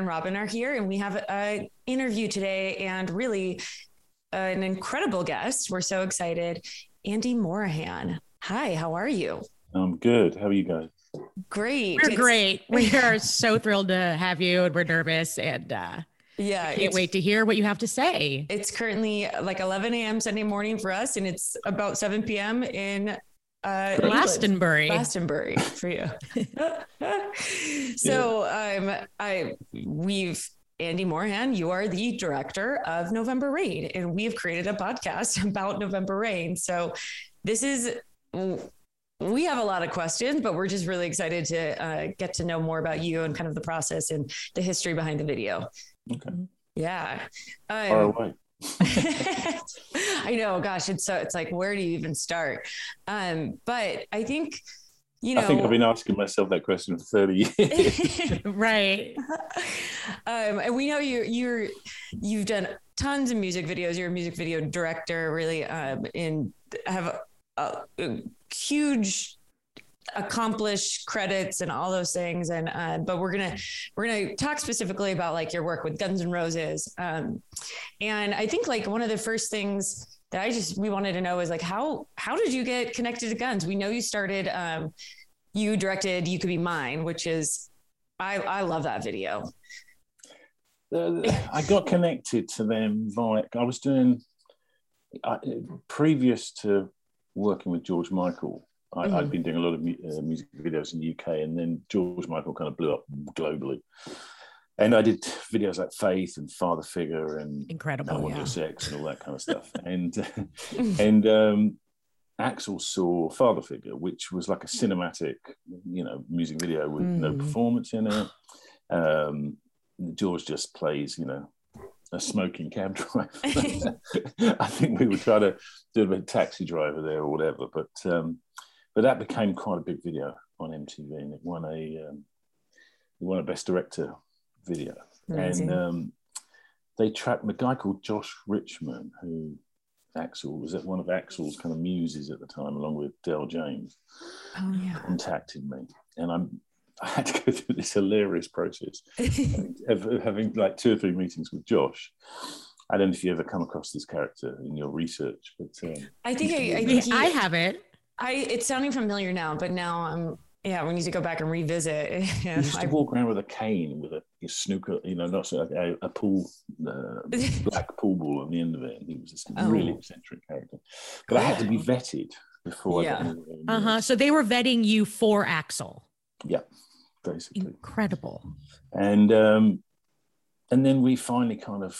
and Robin are here, and we have an interview today and really an incredible guest. We're so excited. Andy Morahan. Hi, how are you? I'm good. How are you guys? Great. We're it's- great. We are so thrilled to have you, and we're nervous and uh, yeah, can't wait to hear what you have to say. It's currently like 11 a.m. Sunday morning for us, and it's about 7 p.m. in uh, Glastonbury. Glastonbury for you. so um, I we've Andy Morahan, you are the director of November Rain, and we've created a podcast about November Rain. So this is we have a lot of questions, but we're just really excited to uh, get to know more about you and kind of the process and the history behind the video. Okay. Yeah. Um, Far away. I know, gosh, it's so it's like where do you even start? Um, but I think you know, I think I've been asking myself that question for 30 years. right. Um, and we know you you're you've done tons of music videos. You're a music video director, really, um, and have a, a huge accomplish credits and all those things. And uh, but we're gonna we're gonna talk specifically about like your work with guns N' roses. Um, and i think like one of the first things that i just we wanted to know is like how how did you get connected to guns? We know you started um, you directed you could be mine which is i i love that video. I got connected to them via i was doing I, previous to working with george michael I, mm-hmm. I'd been doing a lot of uh, music videos in the UK, and then George Michael kind of blew up globally. And I did videos like Faith and Father Figure and Incredible, I Want yeah. Sex and all that kind of stuff. and and um, Axl saw Father Figure, which was like a cinematic, you know, music video with mm. no performance in it. Um, George just plays, you know, a smoking cab driver. I think we were trying to do a taxi driver there or whatever, but um, but that became quite a big video on MTV, and it won a um, it won a Best Director video. Amazing. And um, they tracked a guy called Josh Richman, who Axl was at one of Axl's kind of muses at the time, along with Del James. Oh yeah, contacted me, and I'm I had to go through this hilarious process of having like two or three meetings with Josh. I don't know if you ever come across this character in your research, but um, I think I, I, think he, I have it. I it's sounding familiar now, but now I'm yeah, we need to go back and revisit. he used to walk around with a cane with a, a snooker, you know, not so, a, a pool, uh, black pool ball on the end of it. And he was this oh. really eccentric character. But I had to be vetted before yeah. Uh huh. So they were vetting you for Axl. Yeah, basically. Incredible. And um, and then we finally kind of,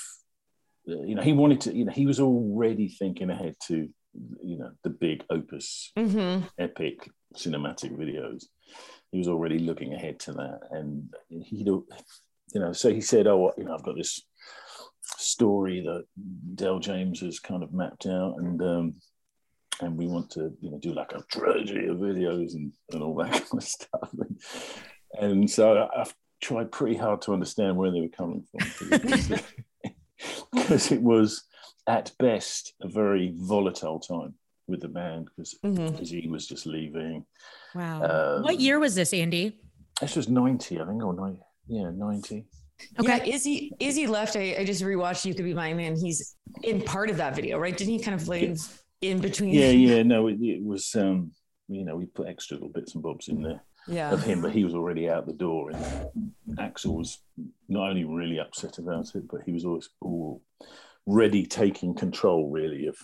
uh, you know, he wanted to, you know, he was already thinking ahead to you know the big opus mm-hmm. epic cinematic videos. He was already looking ahead to that. And he you know so he said oh you know i've got this story that Del james has kind of mapped out and um and we want to you know do like a trilogy of videos and, and all that kind of stuff. And, and so i've tried pretty hard to understand where they were coming from. Because it was at best a very volatile time with the band because mm-hmm. he was just leaving. Wow. Um, what year was this, Andy? This was 90, I think, or 90. Yeah, 90. Okay. Yeah, Izzy Izzy left. I, I just rewatched You Could Be My Man. He's in part of that video, right? Didn't he kind of leave yeah. in between? Yeah, yeah. No, it, it, was um, you know, we put extra little bits and bobs in there yeah. of him, but he was already out the door. And Axl was not only really upset about it, but he was always all ready taking control really of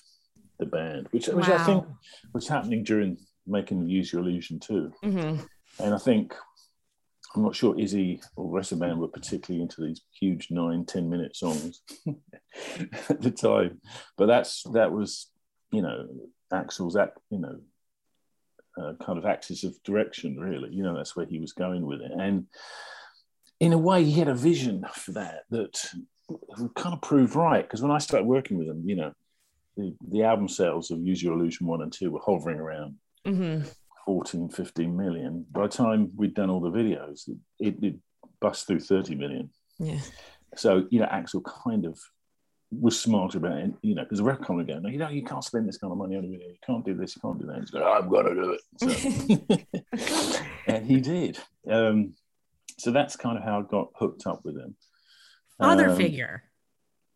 the band, which, wow. which I think was happening during making Use Your Illusion too. Mm-hmm. And I think I'm not sure Izzy or the rest of the band were particularly into these huge nine, ten minute songs at the time. But that's that was, you know, Axl's act, you know, uh, kind of axis of direction, really. You know, that's where he was going with it. And in a way, he had a vision for that that kind of proved right because when I started working with them, you know, the, the album sales of Use Your Illusion 1 and 2 were hovering around mm-hmm. 14, 15 million. By the time we'd done all the videos, it, it bust through 30 million. Yeah. So, you know, Axl kind of was smart about it, you know, because the record company going, no, you know, you can't spend this kind of money on a video. You can't do this, you can't do that. He's going, I'm going to do it. So, and he did. Um, so that's kind of how I got hooked up with him. Father um, figure.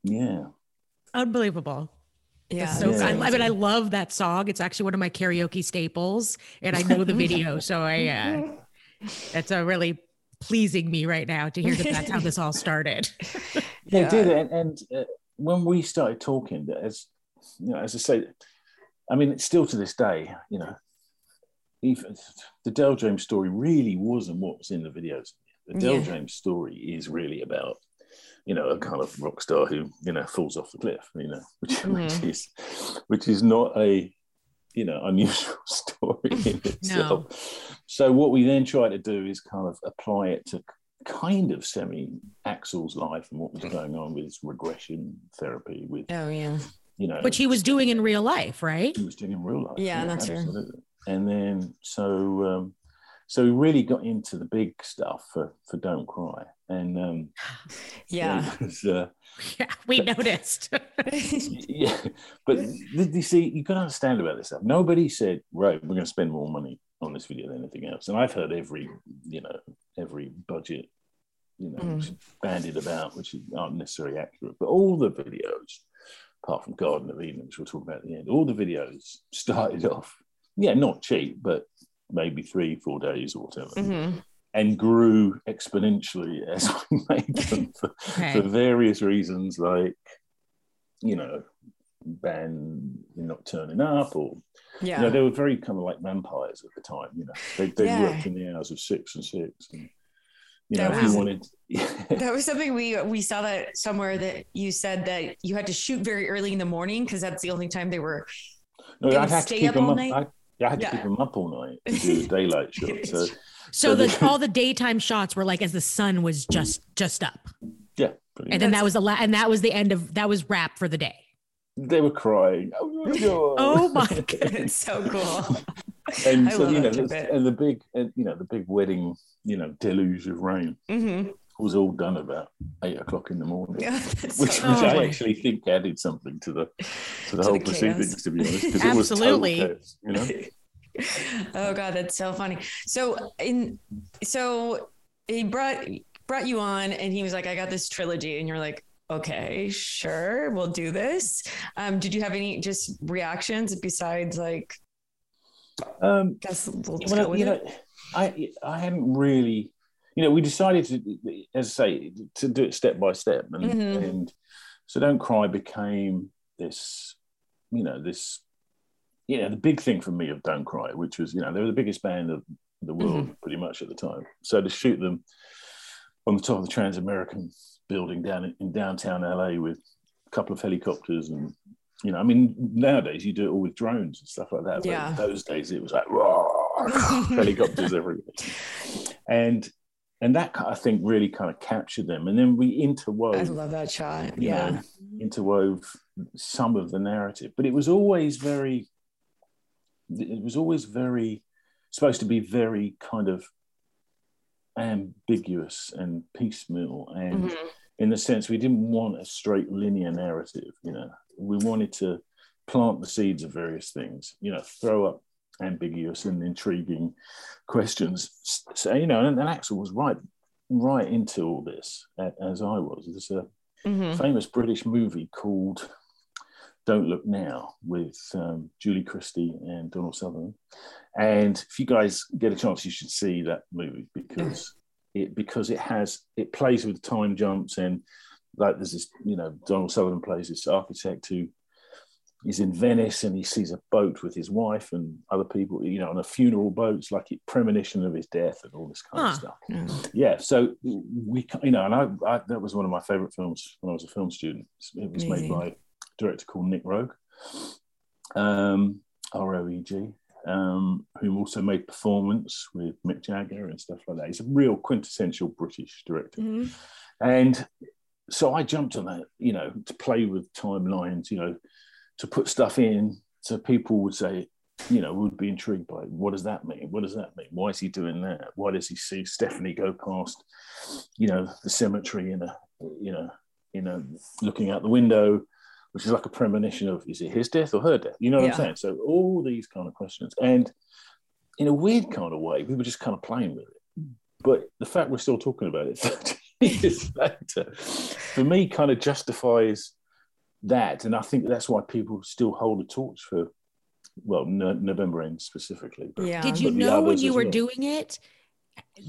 Yeah. Unbelievable. Yeah. So yeah. I, I, mean, I love that song. It's actually one of my karaoke staples, and I know the video. So I, uh, that's a really pleasing me right now to hear that that's how this all started. yeah, it did. And, and uh, when we started talking, that as you know, as I say, I mean, it's still to this day, you know, even the Del James story really wasn't what was in the videos. The Del yeah. James story is really about, you know, a kind of rock star who, you know, falls off the cliff, you know, which, mm-hmm. which is which is not a, you know, unusual story in itself. No. So what we then try to do is kind of apply it to kind of semi Axl's life and what was going on with his regression therapy with oh yeah you know which he was doing in real life right he was doing in real life yeah, yeah that's absolutely. true and then so um, so we really got into the big stuff for for Don't Cry, and um, yeah, was, uh, yeah, we but, noticed. yeah, but you see, you got to understand about this stuff. Nobody said, right, we're going to spend more money on this video than anything else, and I've heard every you know every budget you know mm. bandied about, which aren't necessarily accurate, but all the videos. Apart from Garden of Eden, which we'll talk about at the end, all the videos started off yeah, not cheap, but maybe three, four days or whatever. Mm-hmm. And grew exponentially as we made them for, okay. for various reasons, like, you know, band not turning up or yeah you know, they were very kind of like vampires at the time you know they, they yeah. worked in the hours of six and six and you know that was, wanted that was something we we saw that somewhere that you said that you had to shoot very early in the morning because that's the only time they were no, I had to keep them up. I, yeah, I had to yeah. keep them up all night to do the daylight shot. So, so, so the, all the daytime shots were like as the sun was just just up. Yeah, and then that was the la- and that was the end of that was wrap for the day. They were crying. Oh, oh my god, it's so cool. and I so you know, and the big, and you know, the big wedding, you know, deluge of rain. Mm-hmm was all done about eight o'clock in the morning, yeah, which, which I actually think added something to the to the to whole the proceedings, to be honest, because it was total chaos, you know. oh god, that's so funny. So in so he brought brought you on, and he was like, "I got this trilogy," and you're like, "Okay, sure, we'll do this." Um, did you have any just reactions besides like? Um, guess we'll well, you know, I I hadn't really you know, we decided to, as I say, to do it step by step, and, mm-hmm. and so don't cry became this, you know, this, you know, the big thing for me of Don't Cry, which was, you know, they were the biggest band of the world mm-hmm. pretty much at the time. So to shoot them on the top of the Transamerican building down in downtown LA with a couple of helicopters and you know, I mean, nowadays you do it all with drones and stuff like that. But yeah. those days it was like helicopters everywhere. And and that I think really kind of captured them. And then we interwove. I love that shot. Yeah, know, interwove some of the narrative, but it was always very. It was always very supposed to be very kind of ambiguous and piecemeal, and mm-hmm. in the sense we didn't want a straight linear narrative. You know, we wanted to plant the seeds of various things. You know, throw up ambiguous and intriguing questions. So, you know, and, and Axl was right, right into all this as I was. There's a mm-hmm. famous British movie called Don't Look Now with um, Julie Christie and Donald Sutherland. And if you guys get a chance, you should see that movie because it because it has it plays with time jumps and like there's this you know Donald Sutherland plays this architect who he's in Venice and he sees a boat with his wife and other people, you know, on a funeral boat. It's like a premonition of his death and all this kind huh. of stuff. Mm. Yeah. So we, you know, and I, I, that was one of my favorite films when I was a film student. It was Amazing. made by a director called Nick Roeg, um, R O E G, um, who also made Performance with Mick Jagger and stuff like that. He's a real quintessential British director. Mm. And so I jumped on that, you know, to play with timelines, you know, to put stuff in so people would say, you know, would be intrigued by what does that mean? What does that mean? Why is he doing that? Why does he see Stephanie go past, you know, the cemetery in a, you know, you know, looking out the window, which is like a premonition of is it his death or her death? You know what yeah. I'm saying? So all these kind of questions, and in a weird kind of way, we were just kind of playing with it. but the fact we're still talking about it 30 years later, for me, kind of justifies that. And I think that's why people still hold a torch for, well, no, November Rain specifically. But, yeah. Did you know when you were well. doing it,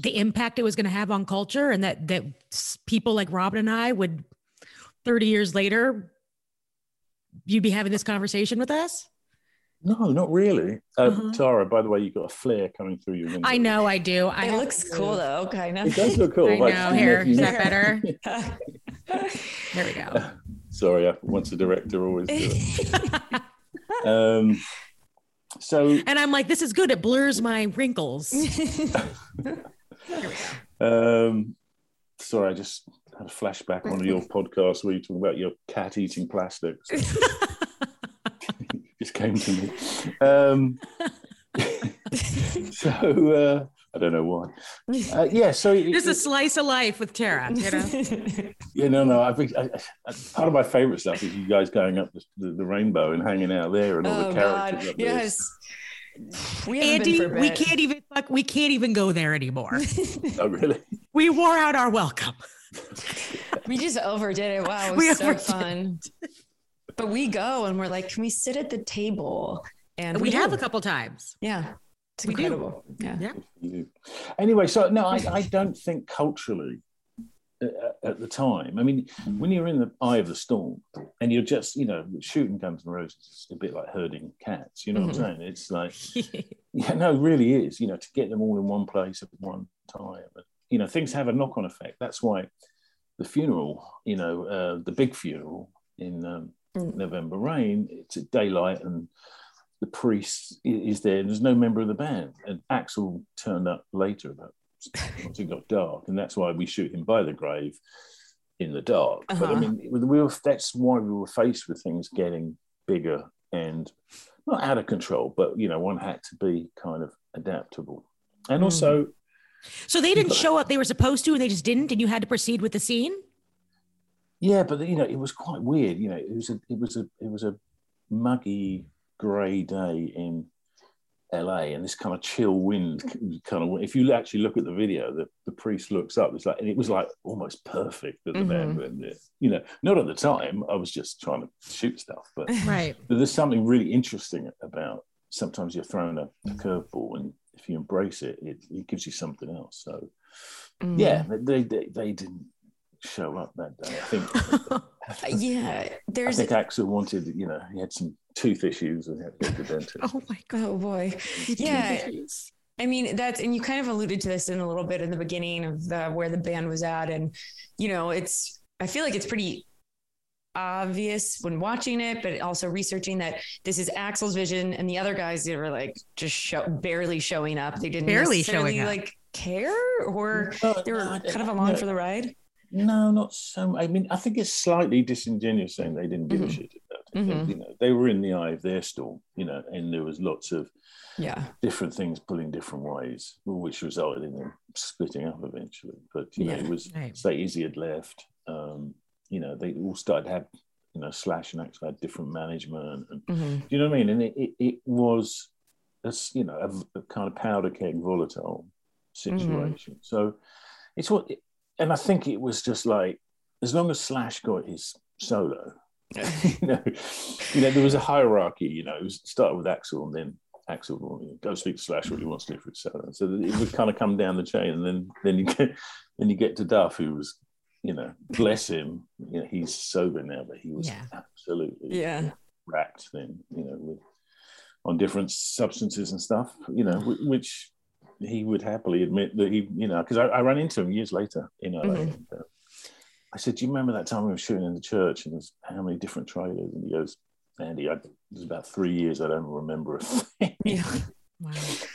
the impact it was going to have on culture and that, that people like Robin and I would 30 years later, you'd be having this conversation with us? No, not really. Uh, uh-huh. Tara, by the way, you've got a flare coming through your window. I know, I do. I it looks cool though, kind of. It does look cool. I like, know. Here, is that better? there we go. Sorry, once a director, always do it. um, so, and I'm like, this is good. It blurs my wrinkles. um, sorry, I just had a flashback on your podcast where you talking about your cat eating plastics just came to me. Um, so uh, I don't know why. Uh, yeah, so just a slice of life with Tara. You know? yeah, no, no. I think I, I, part of my favorite stuff is you guys going up the, the, the rainbow and hanging out there and all oh, the characters. God. yes. We Andy, we can't even we can't even go there anymore. oh, really? We wore out our welcome. we just overdid it. Wow, it was we so fun. But we go and we're like, can we sit at the table? And we, we have a couple times. Yeah. It's we incredible. Yeah. yeah. Anyway, so no, I, I don't think culturally uh, uh, at the time. I mean, when you're in the eye of the storm and you're just, you know, shooting Guns N' Roses is a bit like herding cats. You know mm-hmm. what I'm mm-hmm. saying? It's like, yeah, no, it really is. You know, to get them all in one place at one time. But, you know, things have a knock-on effect. That's why the funeral, you know, uh, the big funeral in um, mm. November Rain, it's at daylight and the priest is there and there's no member of the band. And Axl turned up later about once it got dark, and that's why we shoot him by the grave in the dark. Uh-huh. But I uh-huh. mean, we were, that's why we were faced with things getting bigger and not out of control, but you know, one had to be kind of adaptable. And mm. also, so they didn't show up. They were supposed to, and they just didn't, and you had to proceed with the scene. Yeah, but you know, it was quite weird. You know, it was a it was a it was a muggy grey day in LA, and this kind of chill wind kind of. If you actually look at the video, the, the priest looks up. It's like, and it was like almost perfect that the mm-hmm. band went there. You know, not at the time. I was just trying to shoot stuff, but right. But there's something really interesting about. Sometimes you're thrown a, a curveball, and if you embrace it, it, it gives you something else. So, mm. yeah, they, they they didn't show up that day. I think. yeah, there's. I think Axl wanted, you know, he had some tooth issues and had to go to the dentist. Oh my god! Oh boy, yeah. I mean that's and you kind of alluded to this in a little bit in the beginning of the where the band was at, and you know, it's. I feel like it's pretty obvious when watching it, but also researching that this is Axl's vision, and the other guys they were like just show, barely showing up. They didn't barely showing up. like care, or no, they were no, kind of along no. for the ride. No, not so. I mean, I think it's slightly disingenuous saying they didn't give mm-hmm. a shit about it. Mm-hmm. You know, they were in the eye of their storm. You know, and there was lots of yeah different things pulling different ways, which resulted in them splitting up eventually. But you know, it was right. say Izzy had left. Um, you know, they all started to have you know Slash and actually had different management, and mm-hmm. you know what I mean. And it it, it was, as you know, a, a, kind of powder keg volatile mm-hmm. situation. So it's what and I think it was just like as long as Slash got his solo, you know, you know, there was a hierarchy. You know, it was started with Axl, and then Axl will go speak to Slash what he wants to do for solo. So it would kind of come down the chain, and then then you get then you get to Duff, who was, you know, bless him, you know, he's sober now, but he was yeah. absolutely yeah racked then, you know, with on different substances and stuff, you know, which he would happily admit that he, you know, because I, I, ran into him years later in LA. Mm-hmm. And, uh, I said, "Do you remember that time we were shooting in the church and there's how many different trailers?" And he goes, "Andy, I, it was about three years. I don't remember a thing." Yeah. Wow.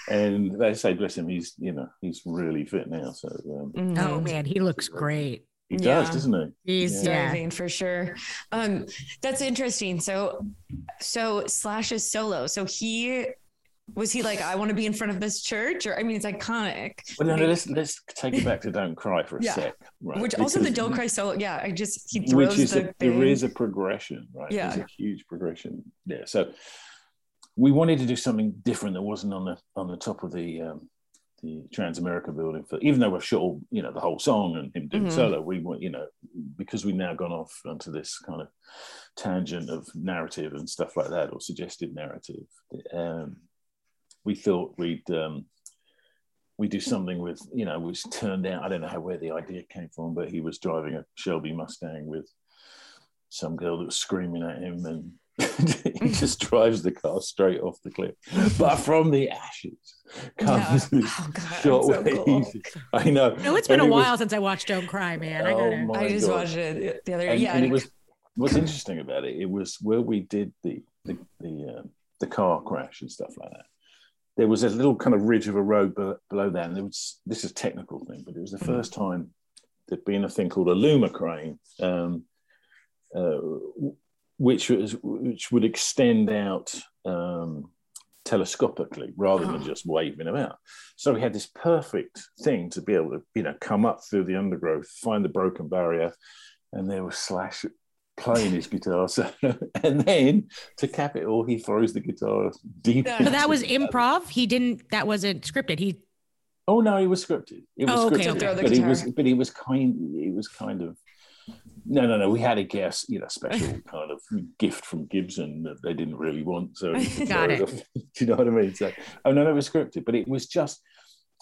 And they say, bless him, he's you know he's really fit now. So um, mm-hmm. oh man, he looks great. He does, doesn't he? He's yeah. diving for sure. Um, that's interesting. So, so Slash is solo. So he was he like, I want to be in front of this church? Or I mean, it's iconic. Well, no, no let's let's take it back to Don't Cry for a yeah. sec. Right? Which because, also the Don't Cry solo, yeah. I just he throws which is the a, there is a progression, right? Yeah, there's a huge progression. there. so we wanted to do something different that wasn't on the on the top of the um, the Transamerica building for even though we've shot all, you know the whole song and him doing mm-hmm. solo, we went you know because we've now gone off onto this kind of tangent of narrative and stuff like that or suggested narrative. Um, we thought we'd um, we do something with you know which turned out I don't know how where the idea came from, but he was driving a Shelby Mustang with some girl that was screaming at him and he just drives the car straight off the cliff. But from the ashes comes yeah. oh, God, shot so cool. I know. No, it's been and a it while was, since I watched Don't Cry, man. I, oh I just God. watched it the other day. Yeah. And it was what's interesting about it, it was where we did the the the, uh, the car crash and stuff like that. There was a little kind of ridge of a road below that, and there was this is a technical thing, but it was the mm-hmm. first time there'd been a thing called a Louma crane. Um, uh, which was which would extend out um, telescopically rather than just waving about. So we had this perfect thing to be able to, you know, come up through the undergrowth, find the broken barrier, and there was Slash playing his guitar solo. and then to cap it all, he throws the guitar deep. So that was improv. He didn't. That wasn't scripted. He. Oh no, he was scripted. It was oh, okay, scripted, okay. but he was, but he was kind. He was kind of no, no, no. We had a guest, you know, special kind of gift from Gibson that they didn't really want. So got it. Do you know what I mean? So, oh no, no, it was scripted, but it was just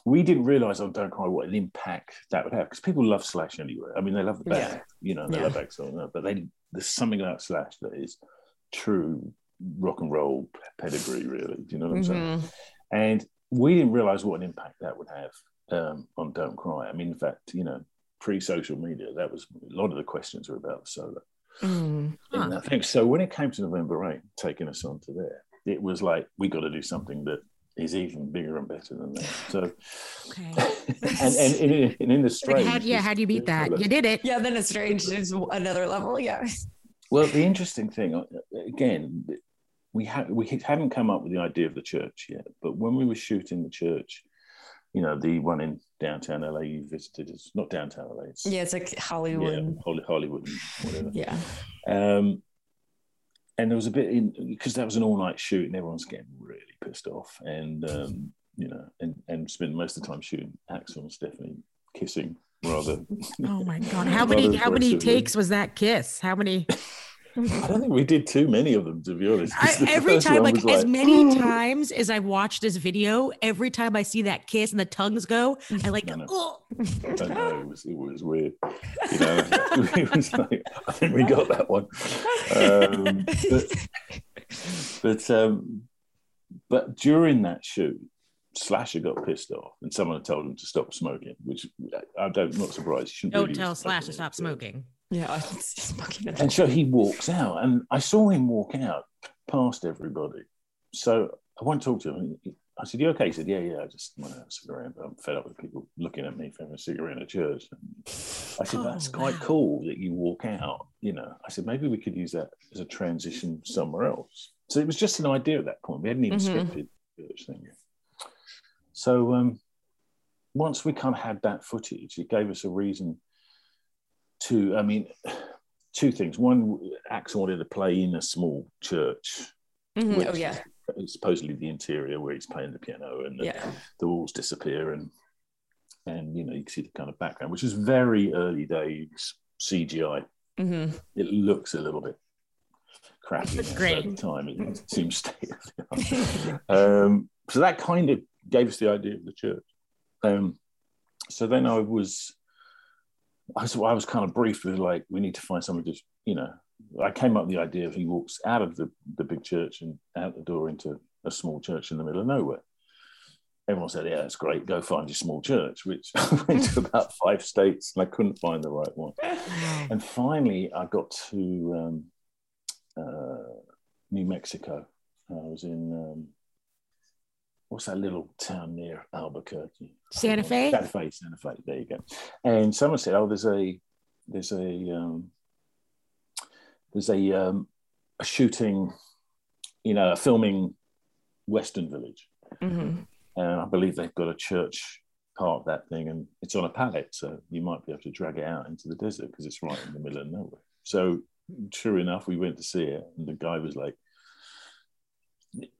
we didn't realize on Don't Cry what an impact that would have because people love Slash anyway. I mean, they love the band, yeah. you know, they yeah. love Axl, but they there's something about Slash that is true rock and roll pedigree, really. Do you know what I'm mm-hmm. saying? And we didn't realize what an impact that would have um, on Don't Cry. I mean, in fact, you know, pre-social media, that was a lot of the questions were about the solo. Mm. And I think so. When it came to November Rain, taking us on to there, it was like we got to do something that is even bigger and better than that. So, okay. and, and, and, and in the strange, how, yeah, how do you beat that? You did it. Yeah, then it's strange is another level. Yeah. Well, the interesting thing, uh, again, we had we hadn't come up with the idea of the church yet, but when we were shooting the church, you know, the one in downtown LA you visited is not downtown LA. It's, yeah, it's like Hollywood. Yeah, Hollywood, whatever. Yeah. Um, and there was a bit in because that was an all night shoot and everyone's getting really pissed off. And, um, you know, and, and spent most of the time shooting Axl and Stephanie kissing rather. Oh my God. How many, how many takes was that kiss? How many? I don't think we did too many of them, to be honest. I, every time, like, like, as many times as I watched this video, every time I see that kiss and the tongues go, I like, I. Oh. I know it was it was weird. You know, it was like, I think we got that one. Um, but but, um, but during that shoot, Slasher got pissed off, and someone told him to stop smoking, which I don't, I'm not surprised. Don't really tell Slash to stop smoking. Yeah, and so he walks out, and I saw him walk out past everybody. So I went to talk to him. I said, "You okay?" He said, "Yeah, yeah. I just want to have a cigarette, but I'm fed up with people looking at me for having a cigarette in a church." And I said, "That's oh, quite cool that you walk out." You know, I said maybe we could use that as a transition somewhere else. So it was just an idea at that point. We hadn't even mm-hmm. scripted church thing yet. So um, once we kind of had that footage, it gave us a reason two. I mean, two things. One, Axl wanted to play in a small church. Mm-hmm. Oh yeah. Supposedly the interior where he's playing the piano and the, yeah. the walls disappear and and you know you can see the kind of background, which is very early days CGI. Mm-hmm. It looks a little bit crappy at the time. It seems state um, so that kind of gave us the idea of the church. Um, so then I was I was, I was kind of briefed with like, we need to find somebody to, you know, I came up with the idea of he walks out of the, the big church and out the door into a small church in the middle of nowhere. Everyone said, yeah, that's great. Go find your small church, which I went to about five states and I couldn't find the right one. And finally, I got to um, uh, New Mexico. I was in um, what's that little town near Albuquerque? Santa Fe. Santa Fe, Santa Fe. There you go. And someone said, "Oh, there's a there's a um, there's a um, a shooting, you know, a filming Western Village, mm-hmm. and I believe they've got a church part of that thing, and it's on a pallet, so you might be able to drag it out into the desert because it's right in the middle of nowhere." So, true enough, we went to see it, and the guy was like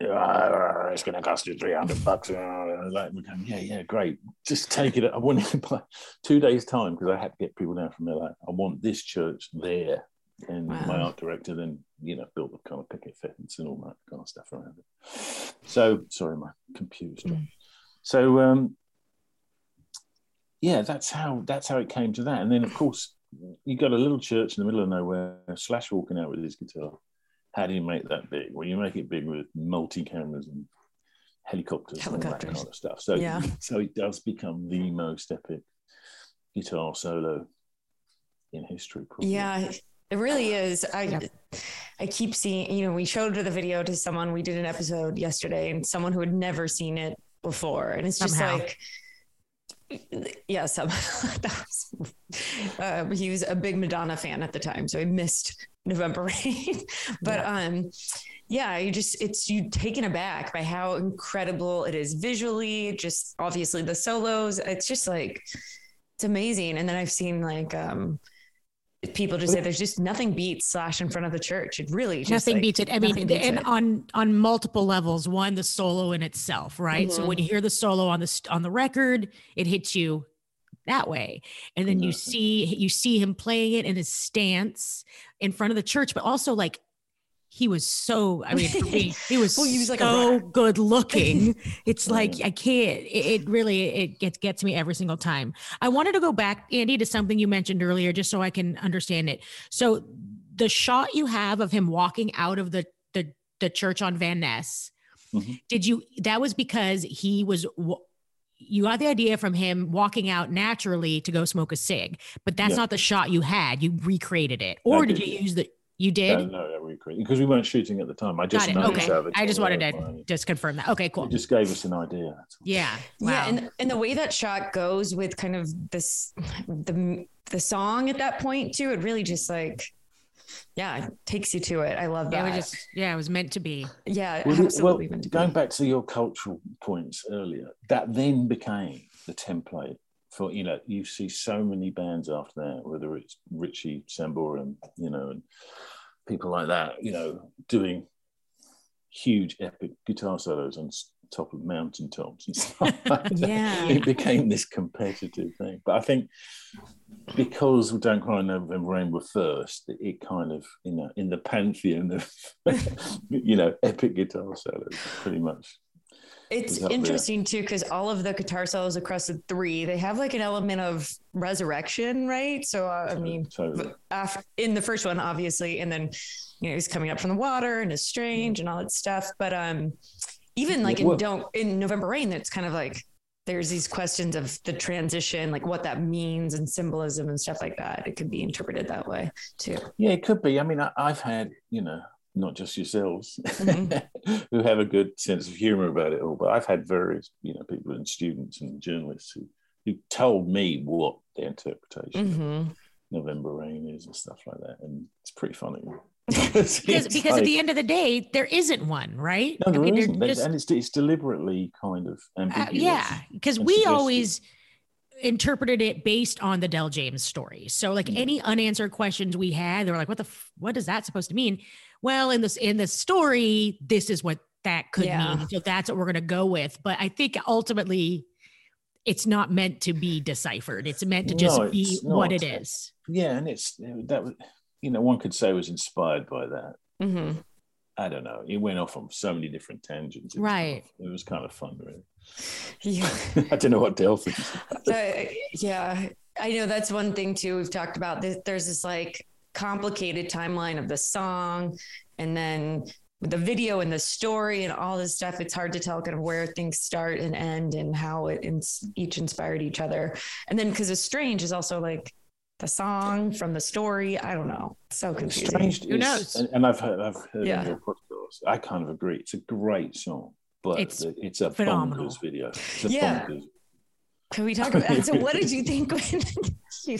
uh, it's going to cost you 300 bucks. Like, we're going, yeah, yeah, great. Just take it. I want it by two days' time because I had to get people down from LA. I want this church there. And wow. my art director then, you know, built the kind of picket fence and all that kind of stuff around it. So, sorry, my computer's mm. So, um, yeah, that's how that's how it came to that. And then, of course, you got a little church in the middle of nowhere, Slash walking out with his guitar how do you make that big? Well, you make it big with multi cameras and helicopters, helicopters, and all that kind of stuff. So, yeah. so it does become the most epic guitar solo in history. Probably. Yeah, it really is. I yeah. I keep seeing. You know, we showed the video to someone. We did an episode yesterday, and someone who had never seen it before, and it's just Somehow. like yeah, some uh, he was a big Madonna fan at the time, so he missed November Rain. but yeah. um, yeah, you just it's you taken aback by how incredible it is visually. Just obviously the solos, it's just like it's amazing. And then I've seen like um people just say there's just nothing beats slash in front of the church. It really just nothing like, beats it. I mean and it. on on multiple levels. One the solo in itself right? Mm-hmm. so when you hear the solo on the on the record it hits you that way. And then you see you see him playing it in his stance in front of the church but also like he was so i mean me, he was, well, he was like so good looking it's like i can't it, it, really it gets gets me every single time i wanted to go back andy to something you mentioned earlier just so i can understand it so the shot you have of him walking out of the the, the church on van ness mm-hmm. did you that was because he was you got the idea from him walking out naturally to go smoke a cig, but that's yeah. not the shot you had. You recreated it, or did. did you use the? You did? No, no, we because we weren't shooting at the time. I just okay. I just wanted to just confirm that. Okay, cool. It just gave us an idea. Yeah. Wow. Yeah, and and the way that shot goes with kind of this the the song at that point too, it really just like yeah, takes you to it. I love that. It was just yeah, it was meant to be. Yeah, well, absolutely. Well, going be. back to your cultural points earlier, that then became the template for you know you see so many bands after that, whether it's Richie Sambora and you know and people like that, you know, doing huge epic guitar solos on top of mountaintops and stuff. yeah, it became this competitive thing. But I think because we Don't Cry November Rain were first, it kind of you know in the pantheon of you know epic guitar solos, pretty much it's interesting there. too because all of the guitar solos across the three they have like an element of resurrection, right? So uh, I mean, totally. after, in the first one, obviously, and then you know he's coming up from the water and is strange and all that stuff. But um, even like in don't in November Rain, it's kind of like there's these questions of the transition, like what that means and symbolism and stuff like that. It could be interpreted that way too. Yeah, it could be. I mean, I, I've had you know not just yourselves, mm-hmm. who have a good sense of humor about it all. But I've had various, you know, people and students and journalists who, who told me what the interpretation mm-hmm. of November Rain is and stuff like that. And it's pretty funny. because because like, at the end of the day, there isn't one, right? No, there I mean, not and it's, it's deliberately kind of ambiguous. Uh, yeah, because we suggestive. always interpreted it based on the Del James story. So like mm-hmm. any unanswered questions we had, they were like, "What the? F- what is that supposed to mean?" well, in this in this story, this is what that could yeah. mean. So that's what we're going to go with. But I think ultimately, it's not meant to be deciphered. It's meant to just no, be not. what it is. Yeah, and it's that was you know one could say was inspired by that. Mm-hmm. I don't know. It went off on so many different tangents. right. it was kind of fun, really. Yeah. I don't know what thinks. Uh, yeah, I know that's one thing too. We've talked about. That there's this like complicated timeline of the song and then the video and the story and all this stuff it's hard to tell kind of where things start and end and how it ins- each inspired each other and then because Estranged is also like the song from the story i don't know so confusing Estranged who knows and, and, i've heard i've heard yeah. your podcast i kind of agree it's a great song but it's, it's a phenomenal video it's a yeah bonkers. can we talk about that so what did you think when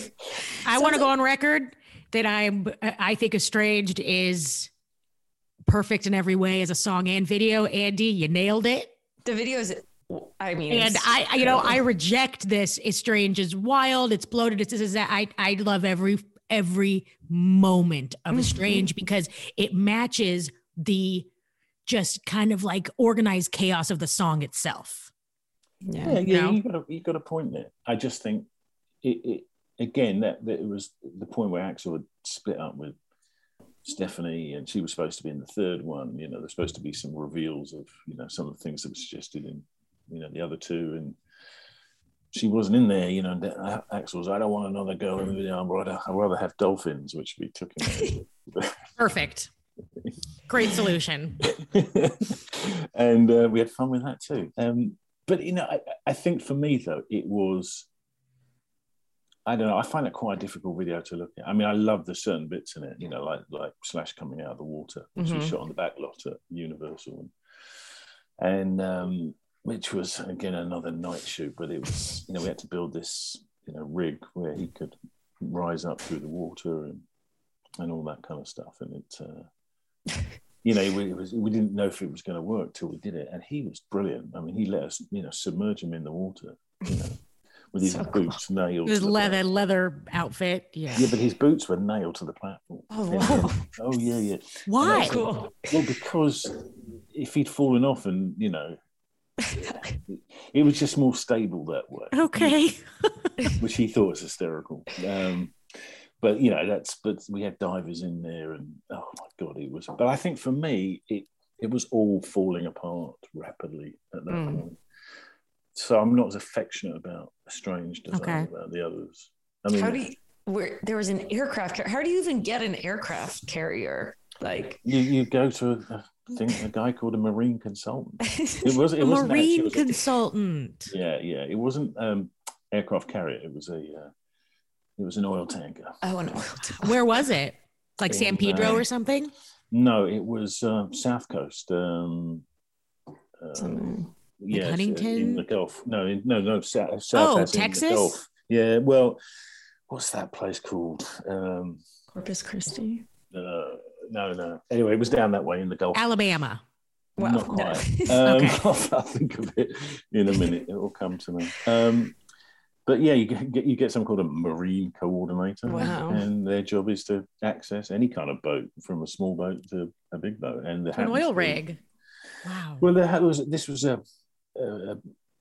i want to go on record that I'm. I think Estranged is perfect in every way as a song and video. Andy, you nailed it. The video is I mean, and I, you know, I reject this. Estranged is wild. It's bloated. It's this is that. I, I love every every moment of Estranged mm-hmm. because it matches the just kind of like organized chaos of the song itself. Yeah, yeah, yeah you, got a, you got a point there. I just think it, it again that, that it was the point where Axl had split up with Stephanie, and she was supposed to be in the third one. You know, there's supposed to be some reveals of you know some of the things that were suggested in you know the other two, and she wasn't in there. You know, Axl was, I don't want another girl in the video. I'd rather, I'd rather have dolphins, which we took him. Perfect. Great solution. and uh, we had fun with that too. Um, but you know, I, I think for me though, it was I don't know. I find it quite a difficult video to look at. I mean, I love the certain bits in it, you know, like like Slash coming out of the water, which mm-hmm. was shot on the back lot at Universal, and, and um, which was again another night shoot. But it was, you know, we had to build this, you know, rig where he could rise up through the water and and all that kind of stuff. And it, uh, you know, it was we didn't know if it was going to work till we did it, and he was brilliant. I mean, he let us, you know, submerge him in the water, you know with his so boots cool. nailed. His leather leather outfit. Yeah. Yeah, but his boots were nailed to the platform. Oh wow. oh yeah, yeah. Why? Cool. Well, because if he'd fallen off and you know, it was just more stable that way. Okay. which he thought was hysterical. Um, but you know, that's but we had divers in there, and oh my god, it was. But I think for me, it it was all falling apart rapidly at that mm. point so I'm not as affectionate about Estranged as okay. I am about the others. I mean, how do you? Where there was an aircraft. Carrier. How do you even get an aircraft carrier? Like you, you go to a, thing, a guy called a marine consultant. It was it a marine actually, consultant. A, yeah, yeah. It wasn't um, aircraft carrier. It was a uh, it was an oil tanker. Oh, an oil tanker. Where was it? Like In, San Pedro uh, or something? No, it was uh, South Coast. Um, um, yeah, Huntington in the Gulf. No, in, no, no, south. south oh, Texas. Yeah, well, what's that place called? Um, Corpus Christi. Uh, no, no. Anyway, it was down that way in the Gulf. Alabama. Well, Not quite. No. um, okay. I'll, I'll, think of it in a minute. It will come to me. Um, but yeah, you get you get something called a marine coordinator, wow. and their job is to access any kind of boat, from a small boat to a big boat, and an oil rig. Wow. Well, there was this was a a,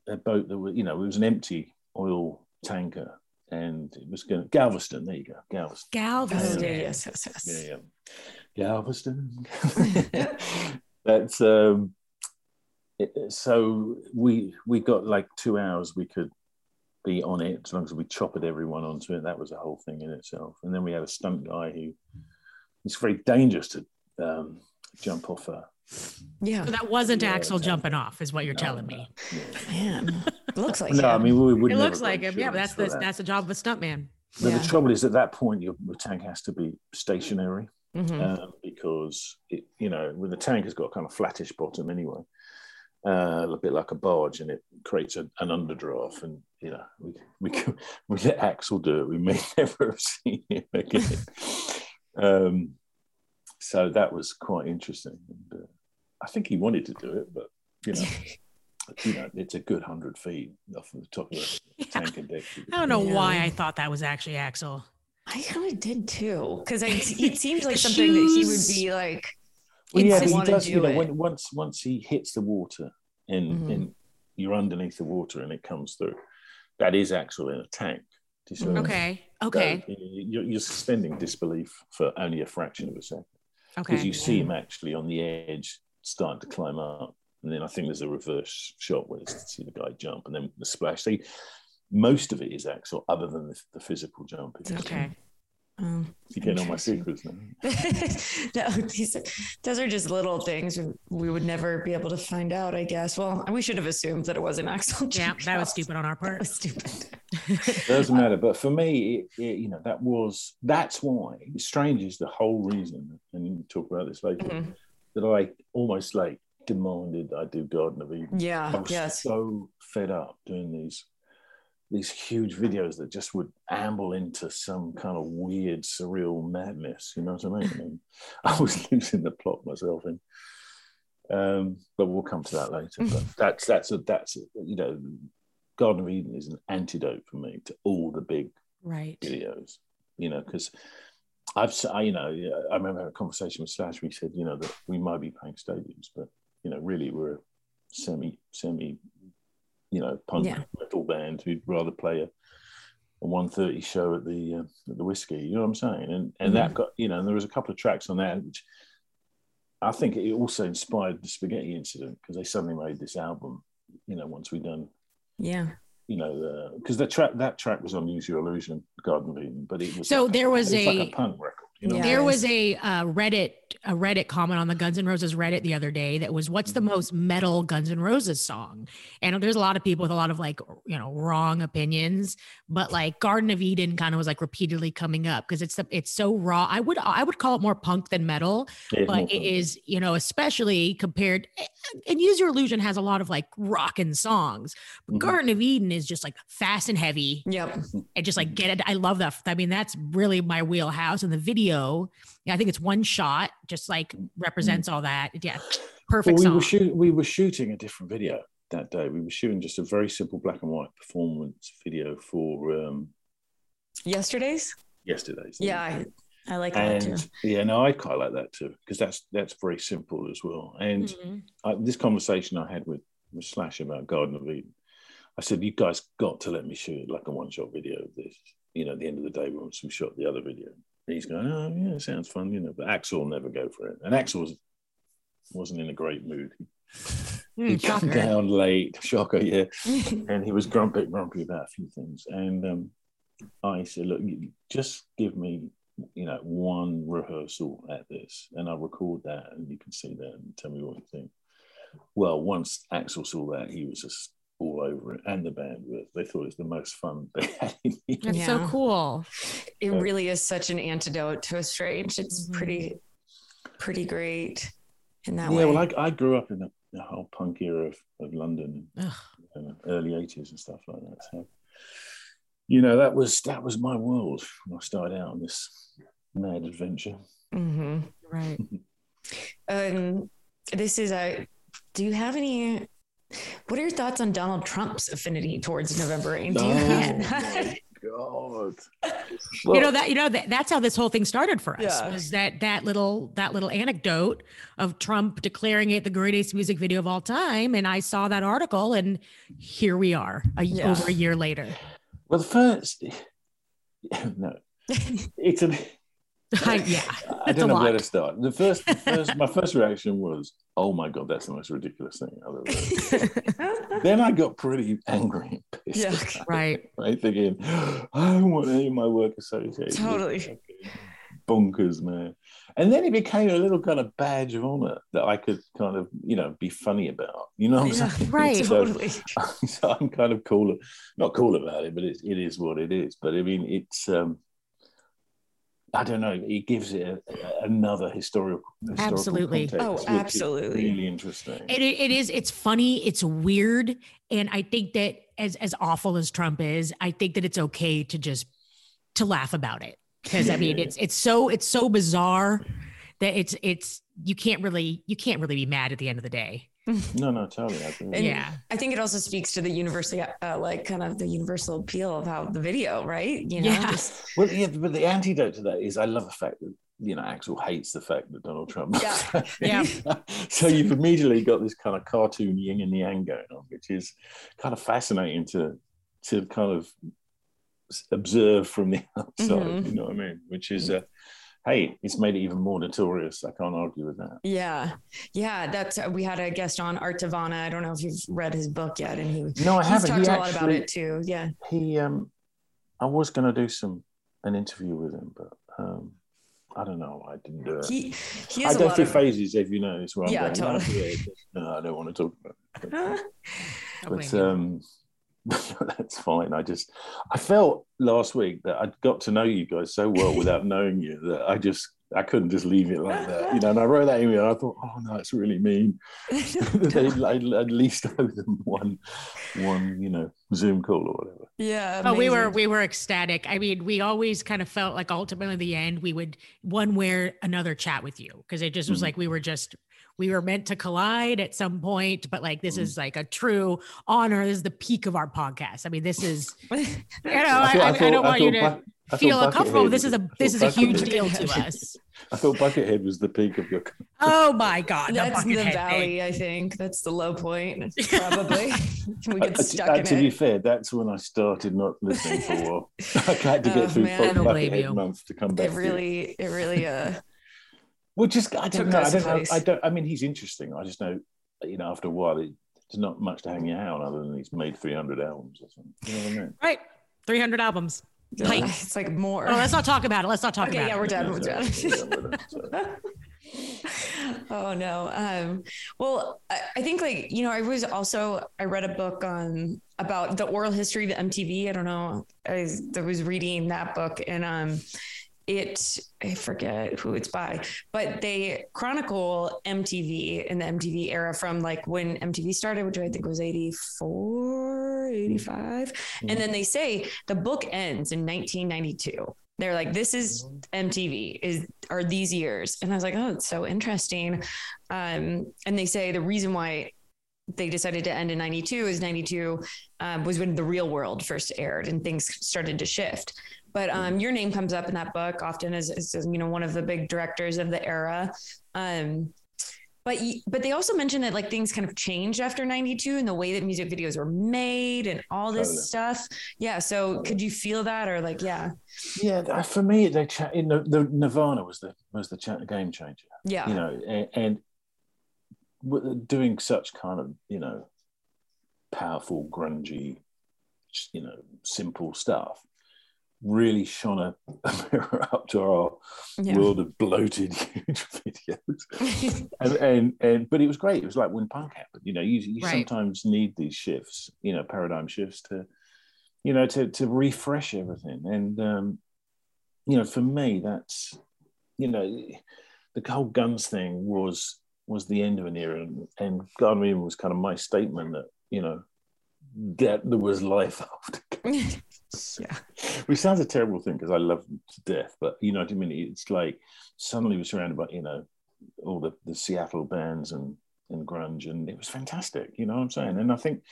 a boat that was, you know, it was an empty oil tanker and it was going to Galveston. There you go, Galveston. Galveston, yes, yes, yes. Yeah, yeah. Galveston. That's um. It, so we we got like two hours. We could be on it as long as we choppered everyone onto it. That was a whole thing in itself. And then we had a stunt guy who it's very dangerous to um, jump off a yeah. So that wasn't yeah, Axl jumping off, is what you're no, telling me. Man, it looks like no. Him. I mean, we would. It looks like him. Yeah, but that's the that. that's the job of a stuntman. But yeah. the trouble is, at that point, your, your tank has to be stationary mm-hmm. um, because it, you know, when the tank has got a kind of flattish bottom anyway, uh, a bit like a barge, and it creates a, an underdraft. And you know, we we we let Axl do it. We may never have seen him again. um, so that was quite interesting. And, uh, I think he wanted to do it, but you know, you know, it's a good hundred feet off the top of the yeah. tank and deck. I don't know yeah. why I thought that was actually Axl. I kind of did too, because it seems like something that he would be like. Well, yeah, he does. You know, when, once once he hits the water and mm-hmm. and you're underneath the water and it comes through, that is actually in a tank. Okay. Okay. So you're, you're suspending disbelief for only a fraction of a second. Okay. Because you see him actually on the edge starting to climb up. And then I think there's a reverse shot where you see the guy jump and then the splash. So most of it is Axl, other than the, the physical jump. Okay. Um, you get all my secrets now. no, these, those are just little things we would never be able to find out, I guess. Well, we should have assumed that it wasn't Axl. Yeah, that was stupid on our part. That was stupid. it doesn't matter. But for me, it, it, you know, that was, that's why, Estranged is the whole reason, and you talk about this later, mm-hmm that I almost like demanded I do Garden of Eden. Yeah. I was yes. so fed up doing these these huge videos that just would amble into some kind of weird, surreal madness. You know what I mean? I, mean, I was losing the plot myself in. Um, but we'll come to that later. But that's that's a that's a, you know, Garden of Eden is an antidote for me to all the big right videos. You know, because I've, I, you know, I remember a conversation with Slash. We said, you know, that we might be playing stadiums, but you know, really we're semi, semi, you know, punk yeah. metal band. We'd rather play a, a 130 show at the uh, at the Whisky. You know what I'm saying? And and mm-hmm. that got, you know, and there was a couple of tracks on that which I think it also inspired the Spaghetti Incident because they suddenly made this album. You know, once we done, yeah, you know, because that track that track was on Use Your Illusion, Garden of Eden, but it was so like there was, a, was like a punk record. You know? There was a uh, Reddit a Reddit comment on the Guns N' Roses Reddit the other day that was, "What's the most metal Guns N' Roses song?" And there's a lot of people with a lot of like you know wrong opinions, but like Garden of Eden kind of was like repeatedly coming up because it's it's so raw. I would I would call it more punk than metal, but it is you know especially compared. And Use Your Illusion has a lot of like rockin' songs. But mm-hmm. Garden of Eden is just like fast and heavy. Yep. And just like get it. I love that. I mean that's really my wheelhouse. And the video I think it's one shot, just like represents all that. Yeah, perfect. Well, we, were shoot, we were shooting a different video that day. We were shooting just a very simple black and white performance video for um, yesterday's. Yesterday's. Yeah, I, I like and, that too. Yeah, no, I quite like that too because that's that's very simple as well. And mm-hmm. I, this conversation I had with, with Slash about Garden of Eden, I said, "You guys got to let me shoot like a one-shot video of this. You know, at the end of the day, once we shot the other video." He's going, oh yeah, sounds fun, you know. But Axl never go for it, and Axl was wasn't in a great mood. Mm, he came down late, shocker, yeah, and he was grumpy, grumpy about a few things. And um, I said, look, just give me, you know, one rehearsal at this, and I'll record that, and you can see that and tell me what you think. Well, once Axl saw that, he was just all over it and the bandwidth. They thought it was the most fun they had. That's yeah. so cool. It really is such an antidote to Estranged. It's mm-hmm. pretty, pretty great in that yeah, way. Yeah, well, I, I grew up in the, the, whole punk era of, of London, early 80s and stuff like that. So, you know, that was that was my world when I started out on this mad adventure. Mm-hmm. Right. um, this is a. Do you have any what are your thoughts on Donald Trump's affinity towards November Rain? Oh, God. you know that you know that that's how this whole thing started for us yeah. was that that little that little anecdote of Trump declaring it the greatest music video of all time and I saw that article and here we are a, yeah. over a year later. Well the first no it's a I, yeah, I don't know where to start. The first, the first, my first reaction was, "Oh my god, that's the most ridiculous thing I've ever." Heard. then I got pretty angry and pissed. Yeah, right. Right, thinking, I don't want any of my work associated. Totally. Bonkers, man. And then it became a little kind of badge of honor that I could kind of, you know, be funny about. You know what I'm saying? Right. So, totally. so I'm kind of cool, not cool about it, but it, it is what it is. But I mean, it's um, I don't know. It gives it a, a, another historical, historical absolutely. Context, oh, absolutely. Really interesting. It, it is. It's funny. It's weird, and I think that as as awful as Trump is, I think that it's okay to just to laugh about it because I mean it's it's so it's so bizarre that it's it's you can't really you can't really be mad at the end of the day. No, no, totally. I yeah, I think it also speaks to the universal, uh, like kind of the universal appeal of how the video, right? You know, yeah. Just... Well, yeah, but the antidote to that is I love the fact that you know Axl hates the fact that Donald Trump. Yeah, yeah. so you've immediately got this kind of cartoon yin and yang going on, which is kind of fascinating to to kind of observe from the outside. Mm-hmm. You know what I mean? Which is. Uh, hey, it's made it even more notorious. I can't argue with that. Yeah, yeah. That's uh, we had a guest on Art Tavana. I don't know if you've read his book yet, and he no, I haven't. Talked he a lot about it too. Yeah, he. Um, I was going to do some an interview with him, but um, I don't know. I didn't do it. He, he I go through of... phases, if you know. It's where I'm yeah, going. totally. No, I don't want to talk about it. But, but um, that's fine. I just I felt last week that I'd got to know you guys so well without knowing you that I just I couldn't just leave it like that, you know. And I wrote that email. And I thought, oh no, it's really mean. I'd at least owe them one, one, you know, Zoom call or whatever. Yeah. Amazing. Oh, we were we were ecstatic. I mean, we always kind of felt like ultimately the end we would one way or another chat with you because it just was mm-hmm. like we were just we were meant to collide at some point, but like this mm. is like a true honor. This is the peak of our podcast. I mean, this is, you know, I, I, I, don't want you to feel uncomfortable. This is a this is a huge deal to us. I thought Buckethead was the peak of your. Oh my god, that's the, the valley. Thing. I think that's the low point. Probably we get stuck uh, in to it. be fair, that's when I started not listening for a while. I had to get oh, through man, Buckethead months to come back. It really, it really. uh Well, just I don't know. I don't know. I don't. I mean, he's interesting. I just know, you know, after a while, it, there's not much to hang your hat on other than he's made 300 albums or something. You know what I mean? Right, 300 albums. Like, it's like more. Oh, let's not talk about it. Let's not talk okay, about yeah, it. We're done. We're done. oh no. Um, well, I, I, think like you know, I was also I read a book on about the oral history of MTV. I don't know. I, I was reading that book and um it I forget who it's by, but they chronicle MTV in the MTV era from like when MTV started, which I think was 84, 85. Mm-hmm. And then they say the book ends in 1992. They're like, this is MTV is are these years. And I was like, oh, it's so interesting. Um, and they say the reason why they decided to end in 92 is 92 um, was when the real world first aired and things started to shift but um, your name comes up in that book often as, as, you know one of the big directors of the era. Um, but but they also mentioned that like things kind of changed after 92 and the way that music videos were made and all this totally. stuff yeah so could you feel that or like yeah yeah for me they cha- in the, the nirvana was the was the cha- game changer yeah you know and, and doing such kind of you know powerful grungy you know simple stuff really shone a, a mirror up to our yeah. world of bloated huge videos. And, and, and but it was great. It was like when punk happened you know you, you right. sometimes need these shifts you know paradigm shifts to you know to to refresh everything. And um you know for me that's you know the whole guns thing was was the end of an era. And, and God was kind of my statement that you know that there was life after yeah. Which sounds a terrible thing because I love them to death, but you know what I mean? It's like suddenly we're surrounded by, you know, all the, the Seattle bands and, and grunge, and it was fantastic, you know what I'm saying? And I think,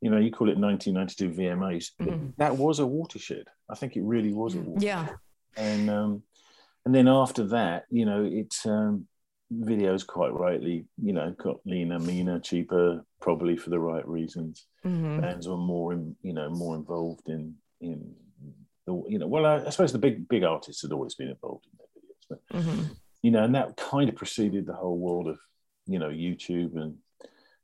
you know, you call it 1992 VMAs, mm-hmm. that was a watershed. I think it really was a watershed. Yeah. And, um, and then after that, you know, it's, um, videos quite rightly, you know, got leaner, meaner, cheaper, probably for the right reasons. Mm-hmm. Bands were more, in, you know, more involved in in the you know well I, I, suppose the big big artists had always been involved in their videos but mm-hmm. you know and that kind of preceded the whole world of you know YouTube and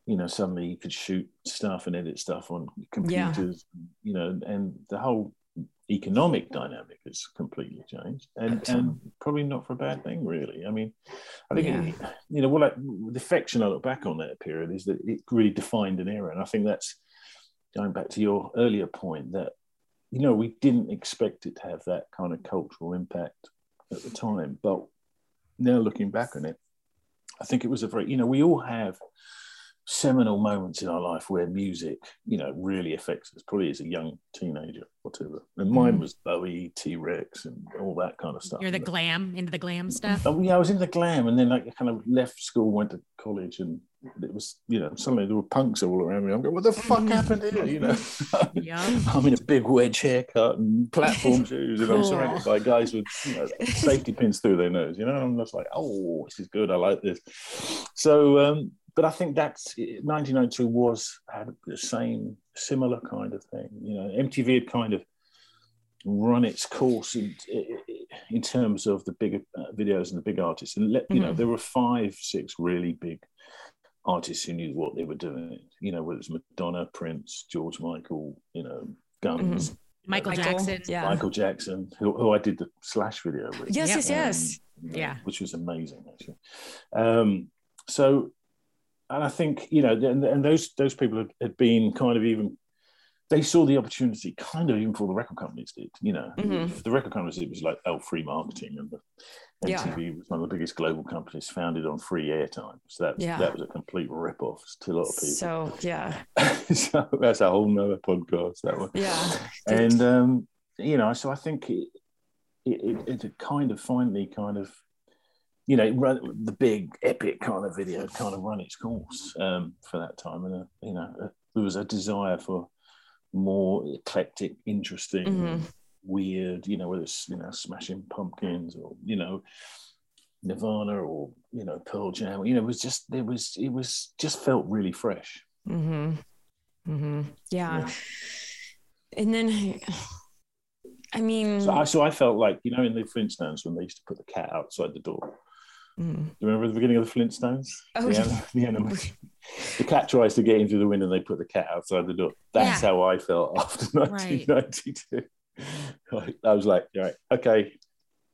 you know suddenly you could shoot stuff and edit stuff on computers yeah. you know and the whole economic dynamic has completely changed and, and probably not for a bad thing really i mean i think yeah. it, you know what I, the affection i look back on that period is that it really defined an era and i think that's going back to your earlier point that you know, we didn't expect it to have that kind of cultural impact at the time. But now looking back on it, I think it was a very, you know, we all have seminal moments in our life where music, you know, really affects us, probably as a young teenager, whatever. And mine mm. was Bowie, T Rex, and all that kind of stuff. You're the glam, into the glam stuff? Oh, yeah, I was in the glam. And then I kind of left school, went to college, and it was, you know, suddenly there were punks all around me. I'm going, what the fuck happened here? You know, yeah. I'm in a big wedge haircut and platform shoes, and cool. I'm surrounded by guys with you know, safety pins through their nose. You know, I'm just like, oh, this is good. I like this. So, um, but I think that's 1992 was had the same similar kind of thing. You know, MTV had kind of run its course in, in terms of the bigger uh, videos and the big artists, and let, you mm-hmm. know there were five, six really big artists who knew what they were doing. You know, whether it's was Madonna, Prince, George Michael, you know, Guns. Mm-hmm. Michael, Jackson, yeah. Michael Jackson, who, who, I did the Slash video with. Yes, yes, yes. yeah, which was amazing actually. Um, so and I think you know, and, and those those people had, had, been kind of even they saw the opportunity kind of even before the record companies did. You know, mm-hmm. the record companies it was like oh free marketing, and the MTV yeah. was one of the biggest global companies founded on free airtime. So that was, yeah. that was a complete rip off to a lot of people. So yeah, so that's a whole nother podcast. That one. Yeah, and um, you know, so I think it, it, it, it kind of finally kind of you know, run, the big epic kind of video kind of run its course um, for that time, and uh, you know, uh, there was a desire for more eclectic, interesting, mm-hmm. weird, you know, whether it's you know Smashing Pumpkins or you know Nirvana or you know Pearl Jam. You know, it was just it was it was just felt really fresh. Mm-hmm. Mm-hmm. Yeah. yeah. And then, I mean, so I, so I felt like you know in the Flintstones when they used to put the cat outside the door. Mm. You remember the beginning of the Flintstones? Oh, the, the, animation. the cat tries to get in through the window and they put the cat outside the door. That's yeah. how I felt after 1992. Right. I was like, all right, okay,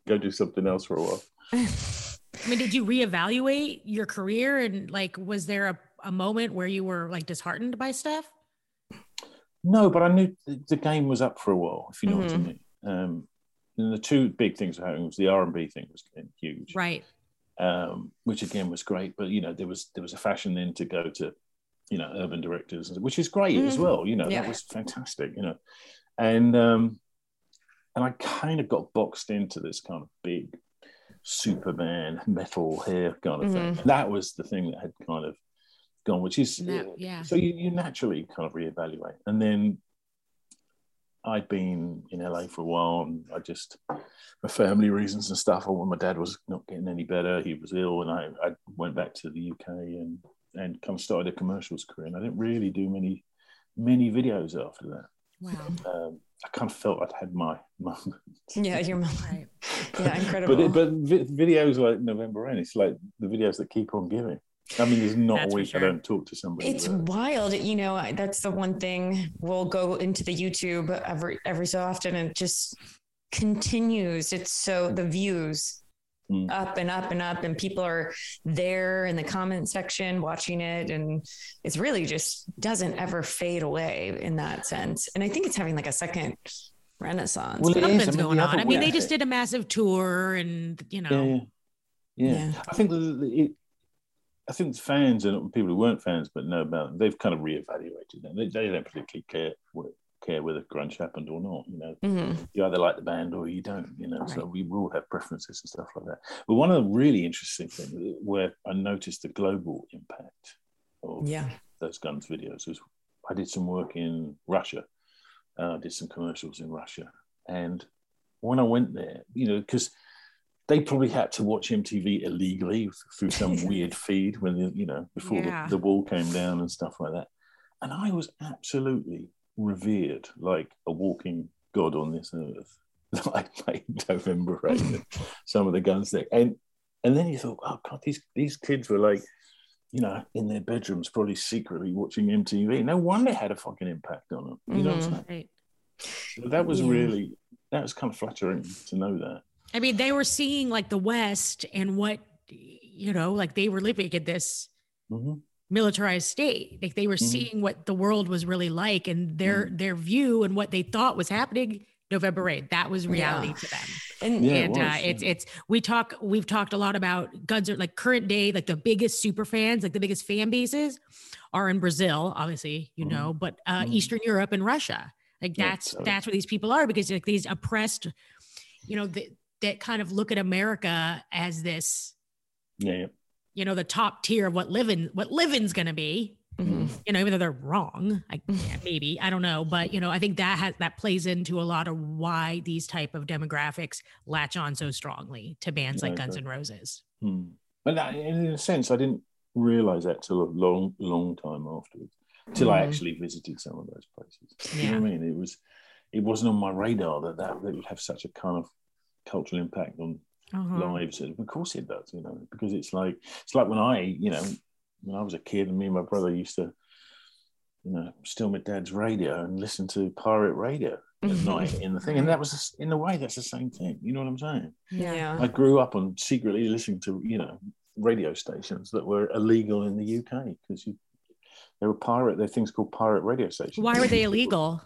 go do something else for a while. I mean, did you reevaluate your career and like, was there a, a moment where you were like disheartened by stuff? No, but I knew the game was up for a while, if you know mm-hmm. what I mm-hmm. mean. Um, and the two big things that happened was the R and B thing was getting huge, right? Um, which again was great. But you know, there was there was a fashion then to go to, you know, urban directors, which is great mm-hmm. as well. You know, yeah. that was fantastic. You know, and um, and I kind of got boxed into this kind of big Superman metal hair kind of mm-hmm. thing. That was the thing that had kind of gone, which is yeah. So you, you naturally kind of reevaluate, and then I'd been in LA for a while, and I just for family reasons and stuff. When my dad was not getting any better, he was ill, and I, I went back to the UK and and kind of started a commercials career. And I didn't really do many many videos after that. Wow. Um, I kind of felt I'd had my moment. Yeah, your moment. Yeah, incredible. but but videos like November Rain, it's like the videos that keep on giving. I mean, there's not that's a week sure. I don't talk to somebody. It's wild, you know. That's the one thing we'll go into the YouTube every every so often, and just continues. It's so the views mm. up and up and up, and people are there in the comment section watching it, and it's really just doesn't ever fade away in that sense. And I think it's having like a second renaissance. Well, Something's I mean, going on. I mean, they just did a massive tour, and you know. Yeah, yeah. yeah. I think it, I think fans and people who weren't fans but know about them, they've kind of reevaluated them. They, they don't particularly care care whether grunge happened or not. You know, mm-hmm. you either like the band or you don't. You know, right. so we all have preferences and stuff like that. But one of the really interesting things where I noticed the global impact of yeah. those guns videos was I did some work in Russia. Uh, I did some commercials in Russia, and when I went there, you know, because they probably had to watch MTV illegally through some weird feed when you know before yeah. the, the, wall came down and stuff like that. And I was absolutely revered like a walking god on this earth. like like November Rain, some of the guns there, and and then you thought, oh god, these these kids were like, you know, in their bedrooms, probably secretly watching MTV. No wonder it had a fucking impact on them. You mm-hmm. know what I'm mm-hmm. saying? So that was yeah. really that was kind of flattering to know that. I mean, they were seeing like the West and what, you know, like they were living in this mm-hmm. militarized state. Like they were mm-hmm. seeing what the world was really like and their mm-hmm. their view and what they thought was happening November Rain. That was reality yeah. to them. And, yeah, and it uh, it's it's we talk we've talked a lot about guns are like current day, like the biggest super fans, like the biggest fan bases are in Brazil, obviously, you mm-hmm. know, but uh, mm-hmm. Eastern Europe and Russia. Like that's yeah, that's where these people are because like these oppressed, you know, the, that kind of look at America as this, yeah, yeah. you know, the top tier of what living what living's going to be. Mm-hmm. You know, even though they're wrong, I, yeah, maybe I don't know, but you know, I think that has that plays into a lot of why these type of demographics latch on so strongly to bands like Guns N' Roses. Hmm. But that, in a sense, I didn't realize that till a long, long time afterwards, till mm. I mm-hmm. actually visited some of those places. Yeah. You know what I mean? It was, it wasn't on my radar that that, that would have such a kind of cultural impact on uh-huh. lives. Of course it does, you know, because it's like it's like when I, you know, when I was a kid and me and my brother used to, you know, steal my dad's radio and listen to pirate radio at night in the thing, and that was in a way that's the same thing. You know what I'm saying? Yeah. I grew up on secretly listening to you know radio stations that were illegal in the UK because you. They were pirate. They're things called pirate radio stations. Why were they illegal?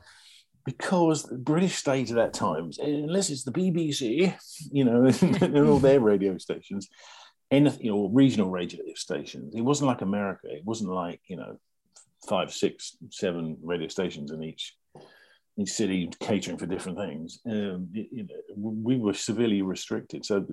Because the British state at that time, unless it's the BBC, you know, and all their radio stations, you know, regional radio stations, it wasn't like America. It wasn't like you know, five, six, seven radio stations in each each city catering for different things. Um, you know, we were severely restricted. So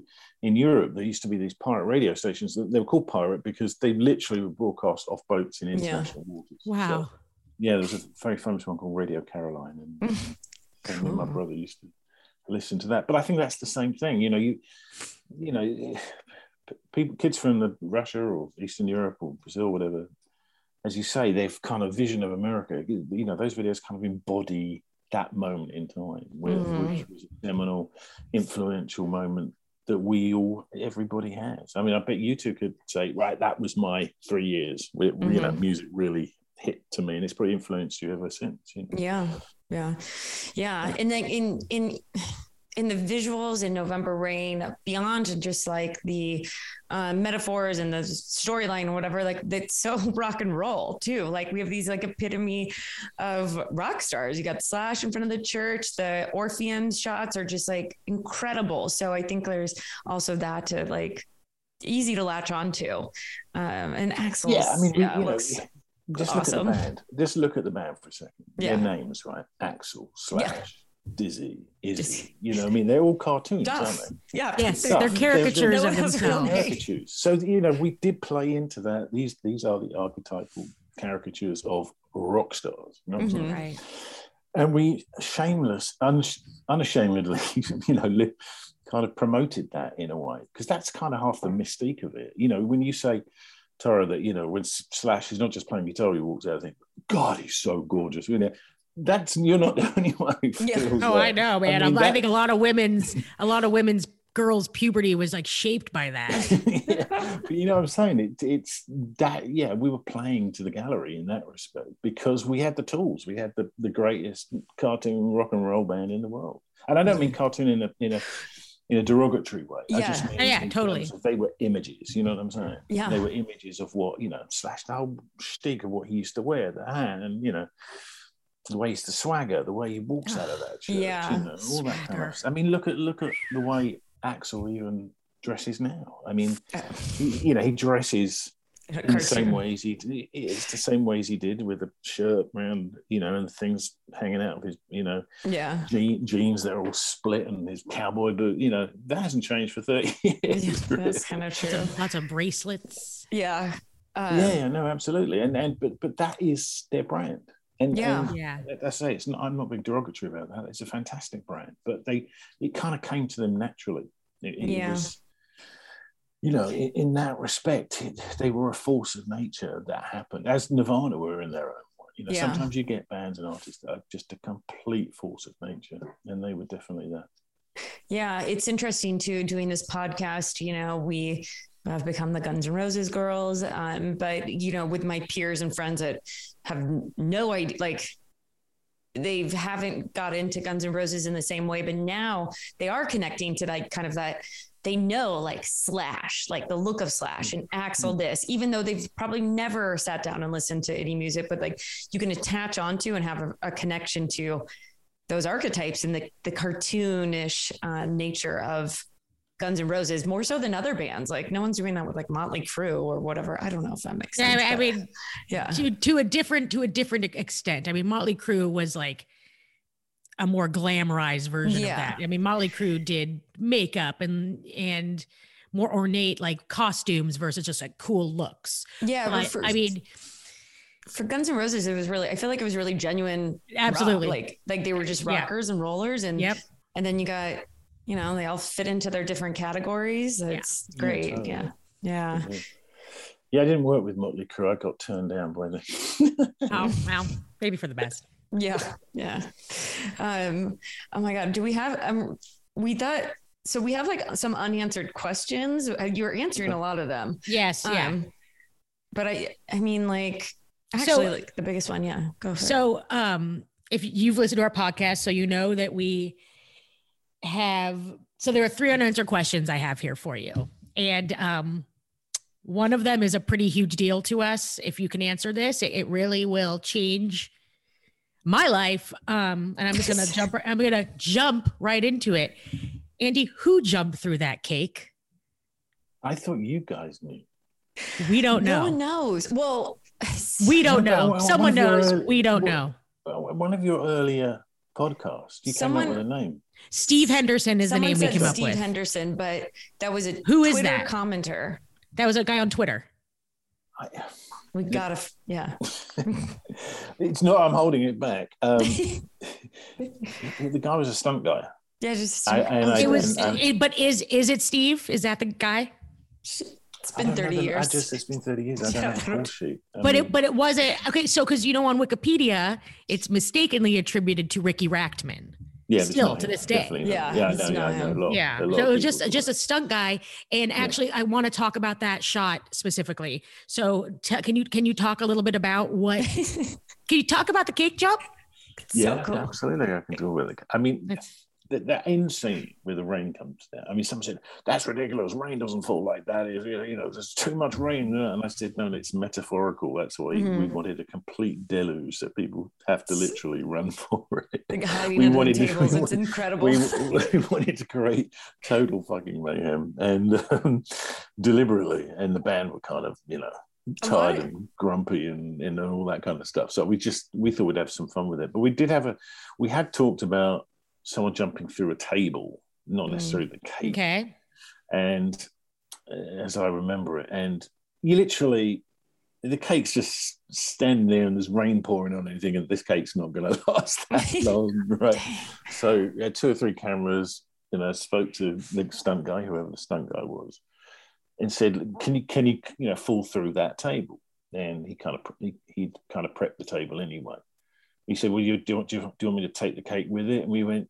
in Europe, there used to be these pirate radio stations. They were called pirate because they literally were broadcast off boats in international yeah. waters. Wow. So, yeah, there's a very famous one called Radio Caroline, and, and my brother used to listen to that. But I think that's the same thing. You know, you you know, people, kids from the Russia or Eastern Europe or Brazil, whatever, as you say, they've kind of vision of America. You know, those videos kind of embody that moment in time, where, mm-hmm. which was a seminal, influential moment that we all, everybody has. I mean, I bet you two could say, right, that was my three years. Where, mm-hmm. You know, music really hit to me, and it's probably influenced you ever since. You know? Yeah, yeah, yeah. And then in in in the visuals in November Rain, beyond just like the uh, metaphors and the storyline or whatever, like it's so rock and roll too. Like we have these like epitome of rock stars. You got Slash in front of the church. The Orpheum shots are just like incredible. So I think there's also that to like easy to latch onto. Um, and Axl, yeah, I mean, yeah, you know, just awesome. look at the band. Just look at the band for a second. Yeah. Their names, right? Axl Slash. Yeah Dizzy, Izzy. You know, I mean, they're all cartoons, Duff. aren't they? Yeah, yes, they're, they're caricatures they're, they're, of themselves. Caricatures. So you know, we did play into that. These these are the archetypal caricatures of rock stars. You know mm-hmm. Right. And we shameless, un, unashamedly, you know, li- kind of promoted that in a way because that's kind of half the mystique of it. You know, when you say Tara that you know when Slash is not just playing guitar, he walks out. I think, God, he's so gorgeous. You know, that's you're not the only one. yeah. Oh, that. I know, man. I, mean, that, I think a lot of women's, a lot of women's girls' puberty was like shaped by that. yeah. But you know what I'm saying? It, it's that, yeah, we were playing to the gallery in that respect because we had the tools. We had the, the greatest cartoon rock and roll band in the world. And I don't mean cartoon in a in a in a derogatory way. Yeah, I just mean oh, yeah, totally. They were images, you know what I'm saying? Yeah. They were images of what, you know, slash the whole shtick of what he used to wear, the hand, and you know, the way he's the swagger, the way he walks out of that church, yeah, you know, all that kind of. I mean, look at look at the way Axl even dresses now. I mean, he, you know, he dresses in the same ways he it's the same ways he did with the shirt around, you know, and things hanging out of his, you know, yeah, jeans that are all split and his cowboy boot. You know, that hasn't changed for thirty years. Yeah, that's kind of true. Lots of bracelets. Yeah. Um, yeah, no, absolutely, and and but but that is their brand. And, yeah, and yeah. I say it's not. I'm not being derogatory about that. It's a fantastic brand, but they it kind of came to them naturally. It, it yeah. Was, you know, in, in that respect, it, they were a force of nature that happened, as Nirvana were in their own way. You know, yeah. sometimes you get bands and artists that are just a complete force of nature, and they were definitely that. Yeah, it's interesting too doing this podcast. You know, we I've become the Guns N' Roses girls. Um, but you know, with my peers and friends that have no idea, like they haven't got into Guns N' Roses in the same way, but now they are connecting to like kind of that. They know like Slash, like the look of Slash and Axl this, even though they've probably never sat down and listened to any music, but like you can attach onto and have a, a connection to those archetypes and the, the cartoonish uh, nature of Guns N' Roses more so than other bands. Like no one's doing that with like Motley Crue or whatever. I don't know if that makes sense. I, I mean, yeah, to to a different to a different extent. I mean, Motley Crue was like a more glamorized version yeah. of that. I mean, Motley Crue did makeup and and more ornate like costumes versus just like cool looks. Yeah, but, for, I mean. For Guns N' Roses, it was really. I feel like it was really genuine. Absolutely, rock. like like they were just rockers yeah. and rollers, and yep. And then you got you know, they all fit into their different categories. It's yeah. great. Yeah, totally. yeah. Yeah. Yeah, I didn't work with Motley Crue. I got turned down by them. oh, well, maybe for the best. Yeah, yeah. Um, oh my God, do we have? Um, we thought so. We have like some unanswered questions. Uh, you were answering a lot of them. Yes, um, yeah. But I, I mean, like, actually, so, like the biggest one. Yeah, go for so, it. So, um, if you've listened to our podcast, so you know that we have so there are three unanswered questions I have here for you. And um, one of them is a pretty huge deal to us. If you can answer this, it, it really will change my life. Um, and I'm just gonna jump. I'm gonna jump right into it. Andy, who jumped through that cake? I thought you guys knew. We don't know. No one knows. Well, we don't know. Someone knows. we don't know. One of your earlier podcasts, you Someone, came up with a name. Steve Henderson is Someone the name we came up Steve with. Steve Henderson, but that was a who is Twitter that commenter? That was a guy on Twitter. I, we gotta, yeah. it's not. I'm holding it back. Um, the guy was a stunt guy. Yeah, just I, I, it was. it, but is is it Steve? Is that the guy? It's been 30 years. I just it's been 30 years. I don't know bullshit. but mean, it but it wasn't okay. So because you know on Wikipedia, it's mistakenly attributed to Ricky Rachtman. Yeah, still to this day. Yeah, yeah, no, yeah, lot, yeah. So it was just just a stunt guy, and actually, yeah. I want to talk about that shot specifically. So t- can you can you talk a little bit about what? can you talk about the cake jump? Yeah, so cool. absolutely. I can do it. I mean, it's, that, that end scene where the rain comes down. I mean, someone said that's ridiculous. Rain doesn't fall like that. You know, there's too much rain, and I said no, it's metaphorical. That's why mm-hmm. we wanted a complete deluge that people have to literally run for it. we wanted tables, to, it's incredible. We, we, wanted to create total fucking mayhem and um, deliberately, and the band were kind of you know tired and grumpy and, and all that kind of stuff. So we just we thought we'd have some fun with it. But we did have a we had talked about someone jumping through a table, not mm. necessarily the cake. Okay. And uh, as I remember it, and you literally, the cake's just standing there and there's rain pouring on anything, and this cake's not going to last that long, right? so had two or three cameras. You know, spoke to the stunt guy, whoever the stunt guy was, and said, "Can you, can you, you know, fall through that table?" And he kind of he, he kind of prepped the table anyway he said, "Well, you do, you want, do you want me to take the cake with it?" And we went,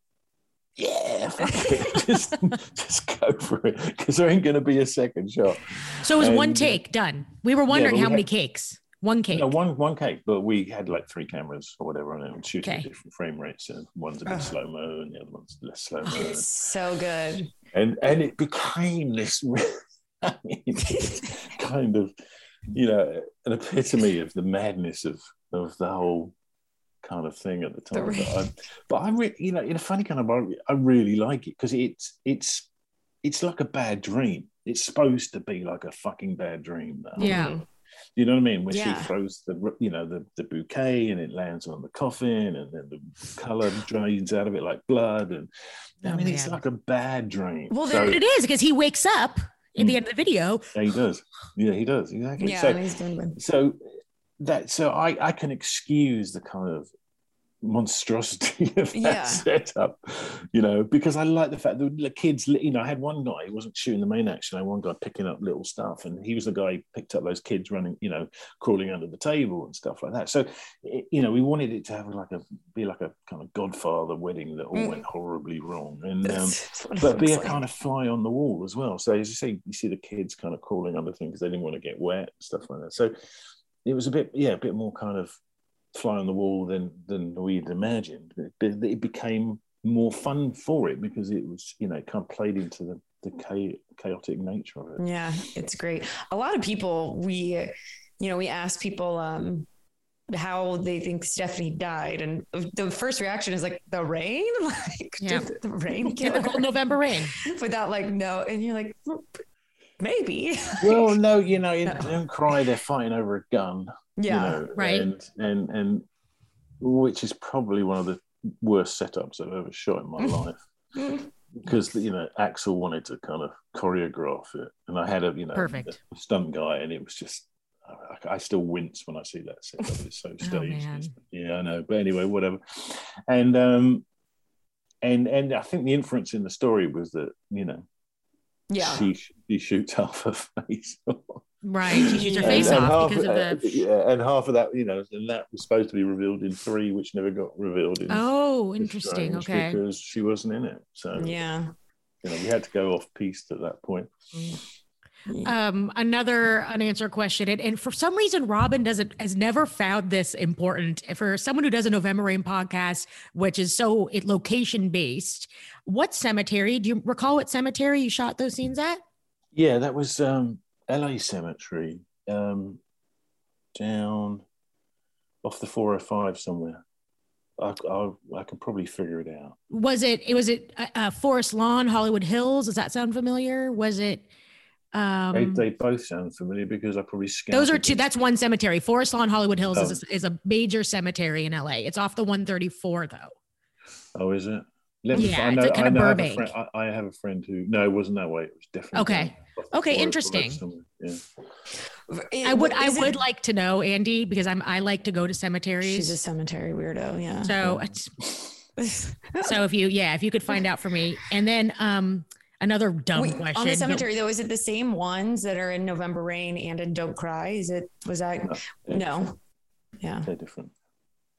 "Yeah, just just go for it, because there ain't going to be a second shot." So it was and, one take done. We were wondering yeah, how we many cakes. One cake. No, one one cake, but we had like three cameras or whatever on it and shooting okay. different frame rates. And one's a bit oh. slow mo, and the other one's less slow mo. Oh, so good. And and it became this I mean, kind of, you know, an epitome of the madness of of the whole kind of thing at the time. The but, I, but I really, you know, in a funny kind of way, I really like it because it's it's it's like a bad dream. It's supposed to be like a fucking bad dream. Yeah. You know what I mean? When yeah. she throws the you know the, the bouquet and it lands on the coffin and then the color drains out of it like blood and I oh, mean it's like a bad dream. Well, so, it is because he wakes up in the mm. end of the video. Yeah, he does. Yeah, he does exactly. Yeah, so, so that so I I can excuse the kind of monstrosity of that yeah. setup, you know, because I like the fact that the kids, you know, I had one guy who wasn't shooting the main action, I had one guy picking up little stuff, and he was the guy who picked up those kids running, you know, crawling under the table and stuff like that. So, it, you know, we wanted it to have like a be like a kind of Godfather wedding that all mm. went horribly wrong, and um, but be a like. kind of fly on the wall as well. So as you see, you see the kids kind of crawling under things because they didn't want to get wet and stuff like that. So it was a bit, yeah, a bit more kind of fly on the wall than than we'd imagined. It, it became more fun for it because it was, you know, kind of played into the the chaotic nature of it. Yeah, it's great. A lot of people we, you know, we ask people um, how they think Stephanie died, and the first reaction is like the rain, like yeah. the rain, typical November rain, without like no, and you're like maybe. well, no, you know, you no. don't cry. They're fighting over a gun. Yeah, you know, right. And and and which is probably one of the worst setups I've ever shot in my life. Because you know Axl wanted to kind of choreograph it, and I had a you know perfect stunt guy, and it was just I, I, still wince when I see that setup. It's so oh, staged. Oh, yeah, I know. But anyway, whatever. And um, and and I think the inference in the story was that you know yeah. she she shoots half her face off. Right, she shoots her face and, off and because of the. Yeah, and half of that, you know, and that was supposed to be revealed in three, which never got revealed in. Oh, interesting. Okay. Because she wasn't in it, so yeah, you know, we had to go off piste at that point. Um, another unanswered question, and, and for some reason, Robin doesn't has never found this important. For someone who does a November Rain podcast, which is so it location based, what cemetery do you recall? What cemetery you shot those scenes at? Yeah, that was um, LA Cemetery, um, down off the 405 somewhere. I, I, I can probably figure it out. Was it, it was it uh, uh, Forest Lawn, Hollywood Hills? Does that sound familiar? Was it, um, they, they both sound familiar because I probably Those are two. That's one cemetery. Forest Lawn, Hollywood Hills oh. is, a, is a major cemetery in LA. It's off the 134 though. Oh, is it? Let me, yeah, I know, it's kind I of Burbank. Have friend, I, I, have a friend who no, it wasn't that way. It was definitely okay. Okay, interesting. Yeah. I would I would like to know Andy because I'm I like to go to cemeteries. She's a cemetery weirdo. Yeah. So so if you, yeah, if you could find out for me, and then um, another dumb Wait, question on the cemetery though, is it the same ones that are in November Rain and in Don't Cry? Is it was that no? no. Yeah, they're different.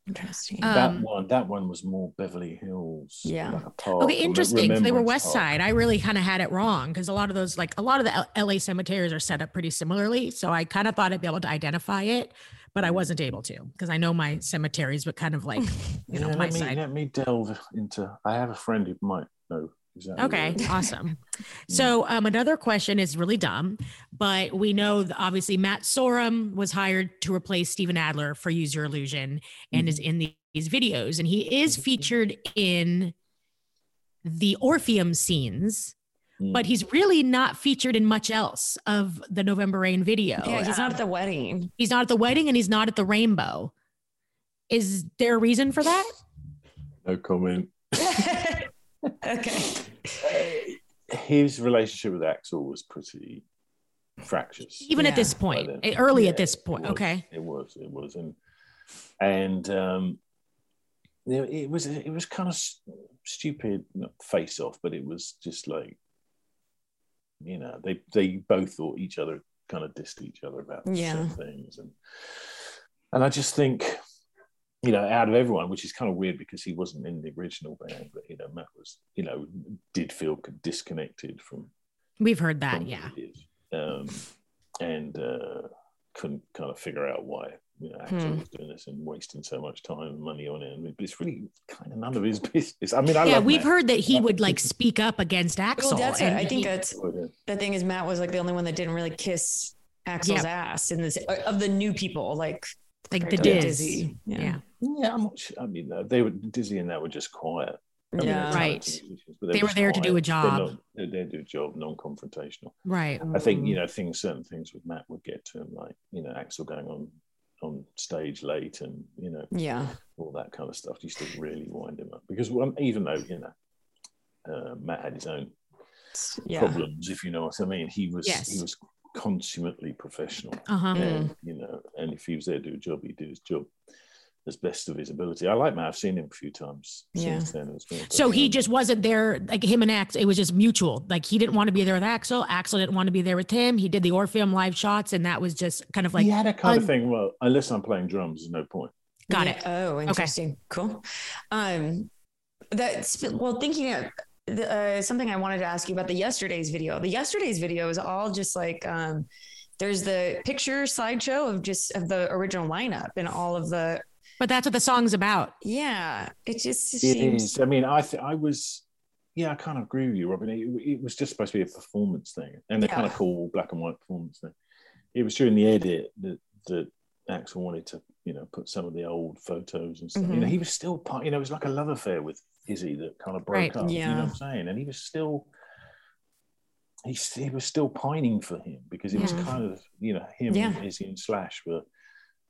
Interesting. that um, one, that one was more Beverly Hills. Yeah. Like okay, interesting. So they were West Park. Side. I really kind of had it wrong because a lot of those, like a lot of the L- LA cemeteries, are set up pretty similarly. So I kind of thought I'd be able to identify it, but I wasn't able to because I know my cemeteries, but kind of like you know yeah, my let me, side. Let me delve into. I have a friend who might know Exactly. Okay, awesome. So um, another question is really dumb, but we know that obviously Matt Sorum was hired to replace Steven Adler for Use Your Illusion and mm-hmm. is in these videos, and he is featured in the Orpheum scenes. Mm-hmm. But he's really not featured in much else of the November Rain video. Yeah, he's not at the wedding. He's not at the wedding and he's not at the rainbow. Is there a reason for that? No comment. okay. Uh, his relationship with Axl was pretty fractious. Even yeah. at this point, eh, early yeah, at this point. It was, okay. It was. It was, and and um, you know, it was it was kind of stupid face off, but it was just like you know they they both thought each other kind of dissed each other about yeah. things, and and I just think you know, out of everyone, which is kind of weird because he wasn't in the original band, but you know, Matt was, you know, did feel disconnected from. We've heard that, yeah. Um, and uh, couldn't kind of figure out why you know Axl hmm. was doing this and wasting so much time and money on it. I but it's really kind of none of his business. I mean, I yeah, we've Matt. heard that he would like speak up against Axl. Well, that's it. I think he, that's oh, the thing is Matt was like the only one that didn't really kiss Axl's yep. ass in this of the new people, like like the Dizzy. Yeah. yeah. yeah. I'm not sure. I mean, uh, they were Dizzy and that were just quiet. I yeah, right. They, they were there quiet. to do a job. They're, there to do a job, non-confrontational. Right. I think you know things. Certain things with Matt would get to him, like you know Axl going on on stage late, and you know, yeah, all that kind of stuff used to really wind him up. Because well, even though you know uh, Matt had his own yeah. problems, if you know what I mean, he was yes. he was consummately professional. Uh-huh. And, mm. you know, and if he was there to do a job, he'd do his job as best of his ability. I like Matt. I've seen him a few times yeah. since then as well. So he just wasn't there, like him and Axl. It was just mutual. Like he didn't want to be there with Axl. Axl didn't want to be there with him. He did the Orpheum live shots, and that was just kind of like he had a kind un- of thing. Well, unless I'm playing drums, there's no point. Got yeah. it. Oh, interesting. Okay. Cool. Um, that's well thinking of uh, something I wanted to ask you about the yesterday's video. The yesterday's video is all just like um, there's the picture slideshow of just of the original lineup and all of the. But that's what the song's about. Yeah, it just it seems. Is. I mean, I th- I was. Yeah, I kind of agree with you, Robin. It, it was just supposed to be a performance thing, and the yeah. kind of cool black and white performance thing. It was during the edit that that Axl wanted to, you know, put some of the old photos and stuff. Mm-hmm. You know, mm-hmm. he was still part. You know, it was like a love affair with Izzy that kind of broke right. up. Yeah. You know what I'm saying? And he was still he, he was still pining for him because it was kind of you know him yeah. and Izzy and Slash were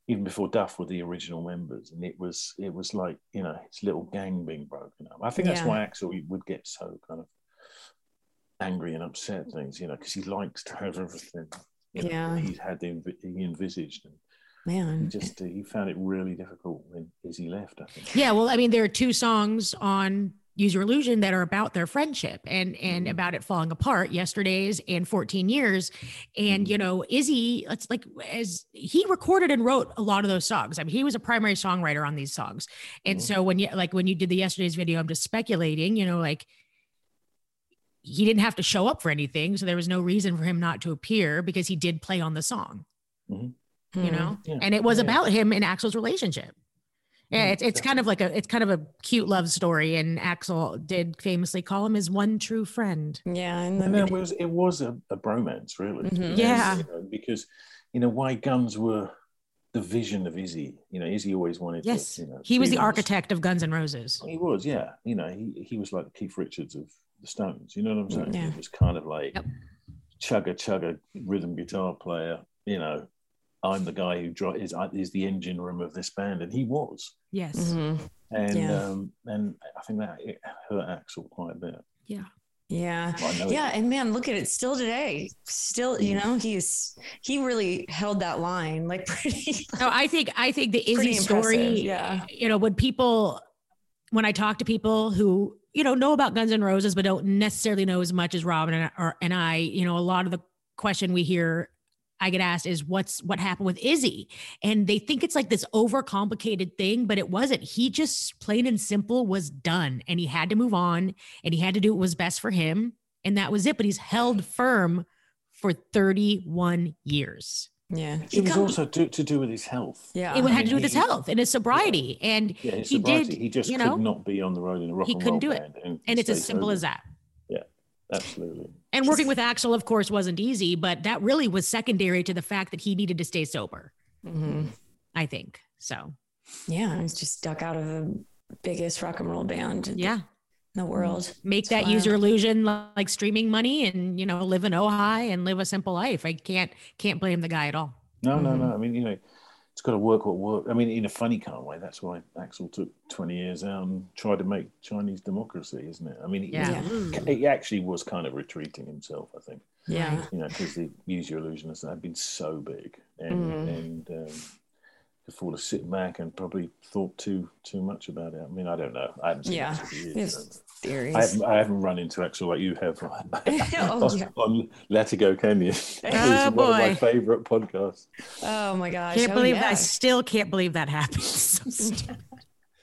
even before Duff were the original members, and it was it was like you know his little gang being broken up. I think that's yeah. why Axl would get so kind of angry and upset things, you know, because he likes to have everything. You know, yeah, he had the, he envisaged, and man he just he found it really difficult when Izzy left i think yeah well i mean there are two songs on use your illusion that are about their friendship and and mm-hmm. about it falling apart yesterday's and 14 years and mm-hmm. you know izzy it's like as he recorded and wrote a lot of those songs i mean he was a primary songwriter on these songs and mm-hmm. so when you like when you did the yesterday's video i'm just speculating you know like he didn't have to show up for anything so there was no reason for him not to appear because he did play on the song you mm-hmm. know yeah. and it was yeah. about him and axl's relationship yeah mm-hmm. it's, it's kind of like a it's kind of a cute love story and axl did famously call him his one true friend yeah and, and it was it was a, a bromance really mm-hmm. yeah you know, because you know why guns were the vision of Izzy. You know, Izzy always wanted yes. to, you know, he was the architect of Guns N' Roses. He was, yeah. You know, he, he was like Keith Richards of the Stones. You know what I'm mm-hmm. saying? Yeah. He was kind of like yep. chugga chugga rhythm guitar player, you know, I'm the guy who dri- is is the engine room of this band, and he was. Yes. Mm-hmm. And yeah. um, and I think that it hurt Axl quite a bit. Yeah. Yeah. Well, yeah. And man, look at it still today. Still, you mm. know, he's he really held that line like pretty. no, I think I think the Izzy story, yeah. You know, when people when I talk to people who, you know, know about Guns N' Roses, but don't necessarily know as much as Robin and, or, and I, you know, a lot of the question we hear I get asked is what's what happened with Izzy? And they think it's like this overcomplicated thing, but it wasn't. He just plain and simple was done and he had to move on and he had to do what was best for him. And that was it. But he's held firm for 31 years. Yeah. It was also to, to do with his health. Yeah. It had I mean, to do with his health and his sobriety. Yeah. And yeah, his he sobriety, did. He just you know, could not be on the road in a rock he and couldn't roll do it. And, and it's as simple sober. as that. Yeah, absolutely. And working with Axl, of course, wasn't easy, but that really was secondary to the fact that he needed to stay sober. Mm-hmm. I think so. Yeah, he's just stuck out of the biggest rock and roll band. Yeah. In the world. Make it's that wild. Use Your Illusion like streaming money and you know live in Ojai and live a simple life. I can't can't blame the guy at all. No, no, no. Mm-hmm. I mean, you know, it's got to work what work. I mean, in a funny kind of way, that's why Axl took 20 years out and tried to make Chinese democracy, isn't it? I mean, yeah. he, he actually was kind of retreating himself, I think. Yeah. You know, because the Use Your Illusionists had been so big and, mm. and um, before to sit back and probably thought too too much about it. I mean, I don't know. I haven't seen yeah. it for years. Theories. I haven't, I haven't run into Axl like you have oh, on, yeah. on Latigo Canyon. oh, boy. one of my favorite podcasts. Oh my gosh. Can't oh, believe yeah. I still can't believe that happened.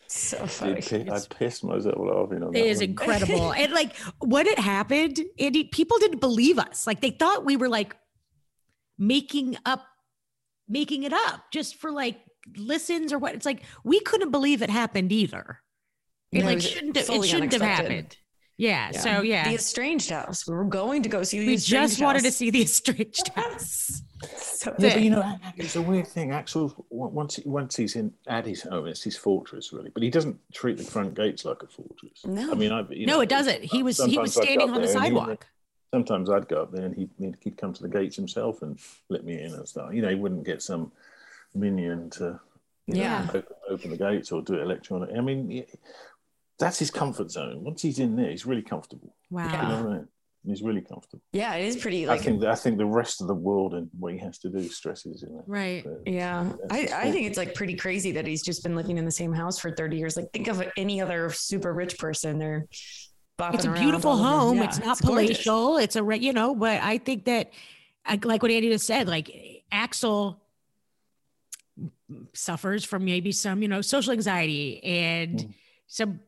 so funny. I pissed myself laughing on It is one. incredible. and like when it happened, it, people didn't believe us. Like they thought we were like making up making it up just for like listens or what. It's like we couldn't believe it happened either. It like shouldn't have, it shouldn't have happened. Yeah, yeah, So yeah, the estranged house. We were going to go see the. We just house. wanted to see the estranged house. so yeah, but you know, it's a weird thing. Axl once once he's in at his home, it's his fortress, really. But he doesn't treat the front gates like a fortress. No, I mean, I no, know, it doesn't. He was he was standing on the sidewalk. Sometimes I'd go up there and he'd, he'd come to the gates himself and let me in and stuff. You know, he wouldn't get some minion to yeah know, open, open, the gates or do it electronically. I mean, that's his comfort zone. Once he's in there, he's really comfortable. Wow. You know I mean? He's really comfortable. Yeah, it is pretty. Like, I think I think the rest of the world and what he has to do stresses him. Right. But yeah, I, I think it's like pretty crazy that he's just been living in the same house for thirty years. Like think of any other super rich person. They're it's a beautiful home. Yeah, it's not it's palatial. Gorgeous. It's a you know, but I think that like what Andy just said, like Axl suffers from maybe some you know social anxiety and mm. some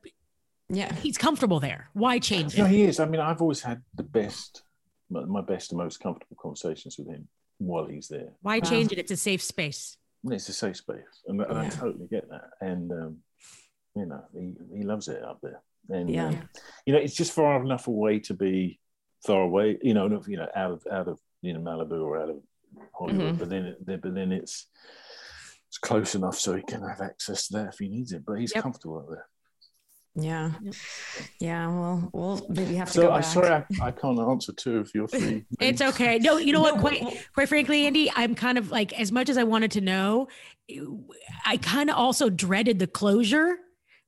yeah. he's comfortable there. Why change it? no he is. I mean i've always had the best my best and most comfortable conversations with him while he's there. Why wow. change it? It's a safe space. It's a safe space. And, and i totally get that. And um, you know he, he loves it up there. And yeah. um, you know it's just far enough away to be far away you know you know out of out of you know malibu or out of hollywood mm-hmm. but then but then it's it's close enough so he can have access to that if he needs it. But he's yep. comfortable up there. Yeah, yeah. Well, we'll maybe have to. So go I'm sorry, I, I, can't answer two of your three. it's okay. No, you know what? Quite, quite frankly, Andy, I'm kind of like as much as I wanted to know, I kind of also dreaded the closure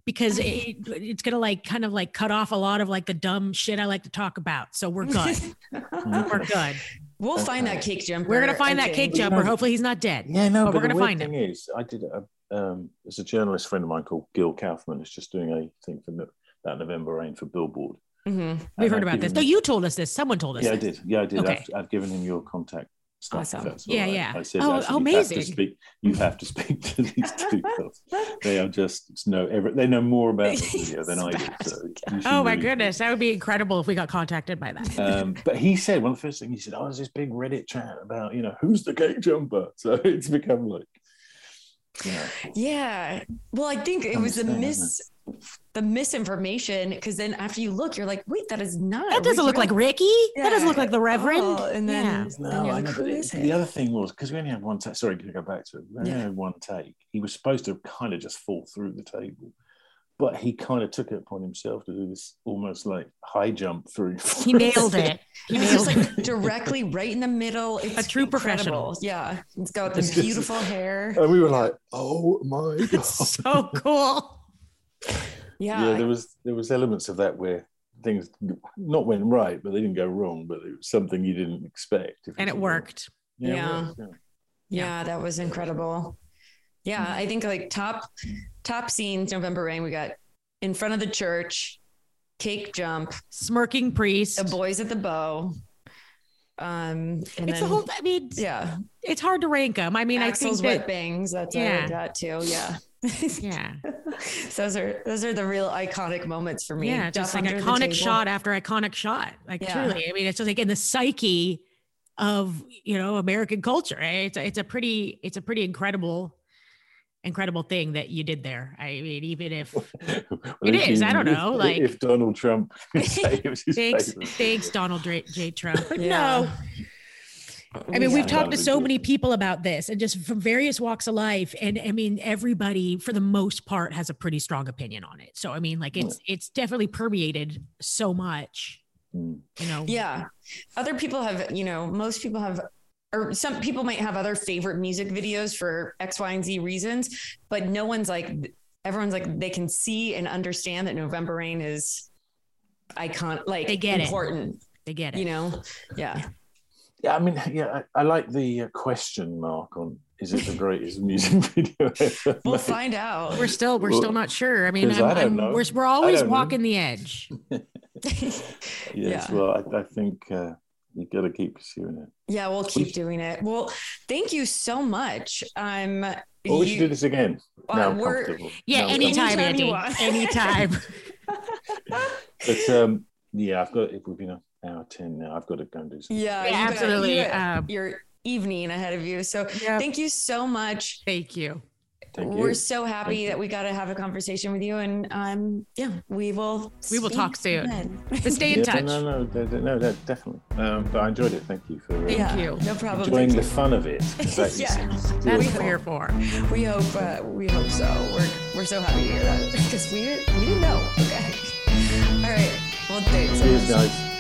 because it, it's gonna like kind of like cut off a lot of like the dumb shit I like to talk about. So we're good. we're good. We'll okay. find that cake jumper. We're gonna find that cake jumper. Hopefully, he's not dead. Yeah, no, but, but we're gonna find him. Thing is, I did. A, um, there's a journalist friend of mine called Gil Kaufman. Is just doing a thing for that November rain for Billboard. Mm-hmm. We've heard about this. No, you told us this. Someone told us. Yeah, this. I did. Yeah, I did. Okay. I've, I've given him your contact stuff. Awesome. Yeah, right. yeah. I said, oh, actually, amazing. You have, to speak, you have to speak to these two girls. They are just know every, they know more about the video than I do. So oh my really goodness, that would be incredible if we got contacted by that. Um, but he said one of the first things he said, "Oh, there's this big Reddit chat about you know who's the cake jumper." So it's become like. Yeah. yeah. Well, I think it was a miss the misinformation because then after you look, you're like, wait, that is not. That doesn't look like Ricky. Yeah. That doesn't look like the Reverend. Oh, and then, yeah. no, I know, the other thing was because we only had one take. Sorry, to go back to it. We only yeah. had one take. He was supposed to kind of just fall through the table, but he kind of took it upon himself to do this almost like high jump through. He nailed it. He was just like directly right in the middle. It's a true incredible. professional. Yeah, it's got this beautiful hair. And we were like, oh my god, so cool yeah yeah there was there was elements of that where things not went right but they didn't go wrong but it was something you didn't expect and it worked yeah yeah. Worked, yeah yeah that was incredible yeah i think like top top scenes november rain we got in front of the church, cake jump, smirking priest, the boys at the bow. Um, and it's then, a whole. I mean, yeah, it's hard to rank them. I mean, Axl's I think wet bangs. That's Yeah. what I got too. Yeah. Yeah, those are those are the real iconic moments for me. yeah, just Duff like iconic shot after iconic shot. Like Yeah. truly, I mean, it's just like in the psyche of you know American culture. eh? It's a, it's a pretty it's a pretty incredible incredible thing that you did there. I mean, even if Well, It you- I don't know, if- like- if Donald Trump could say it was his thanks thanks Donald J, J. Trump, but Yeah. no. I mean, Yeah. we've talked to so many people about this and just from various walks of life. And I mean, everybody for the most part has a pretty strong opinion on it. So I mean, like it's it's definitely permeated so much, Mm. you know. Yeah. Other people have, you know, most people have, or some people might have other favorite music videos for X, Y, and Z reasons, but no one's like, everyone's like, they can see and understand that November Rain is icon, like They get it. important, They get it. you know? Yeah. Yeah, I mean, yeah, I, I like the uh, question mark on is it the greatest music video ever We'll made? find out. We're still we're still not sure. I mean, I'm, I don't I'm- know. we're we're always don't know. walking the edge. Yes, Yeah. well, I, I think uh, you got to keep pursuing it. yeah, we'll keep doing it. Well, thank you so much. Um, Well, we should you- do this again. Uh, now I'm we're- comfortable. Yeah, Now anytime, Anytime Andy. Anytime. But um, yeah, I've got. It we've been an hour ten now. I've got to go and do something. Yeah, Yeah, you got- absolutely. you Um, your evening ahead of you. So Yep. thank you so much. Thank you. Thank We're you. so happy you. that we got to have a conversation with you, and um, yeah, we will. We will talk soon. then. But stay in Yeah, touch. No, no, no, no, no, no, definitely. Um, but I enjoyed it. Thank you for uh, Thank yeah, you. No problem. enjoying Thank the fun of it. That Yeah. is That's really what we're here for. We hope. Uh, we hope so. We're we're so happy to hear that because we didn't we didn't know. Okay. All right. Well, thanks. Cheers, guys.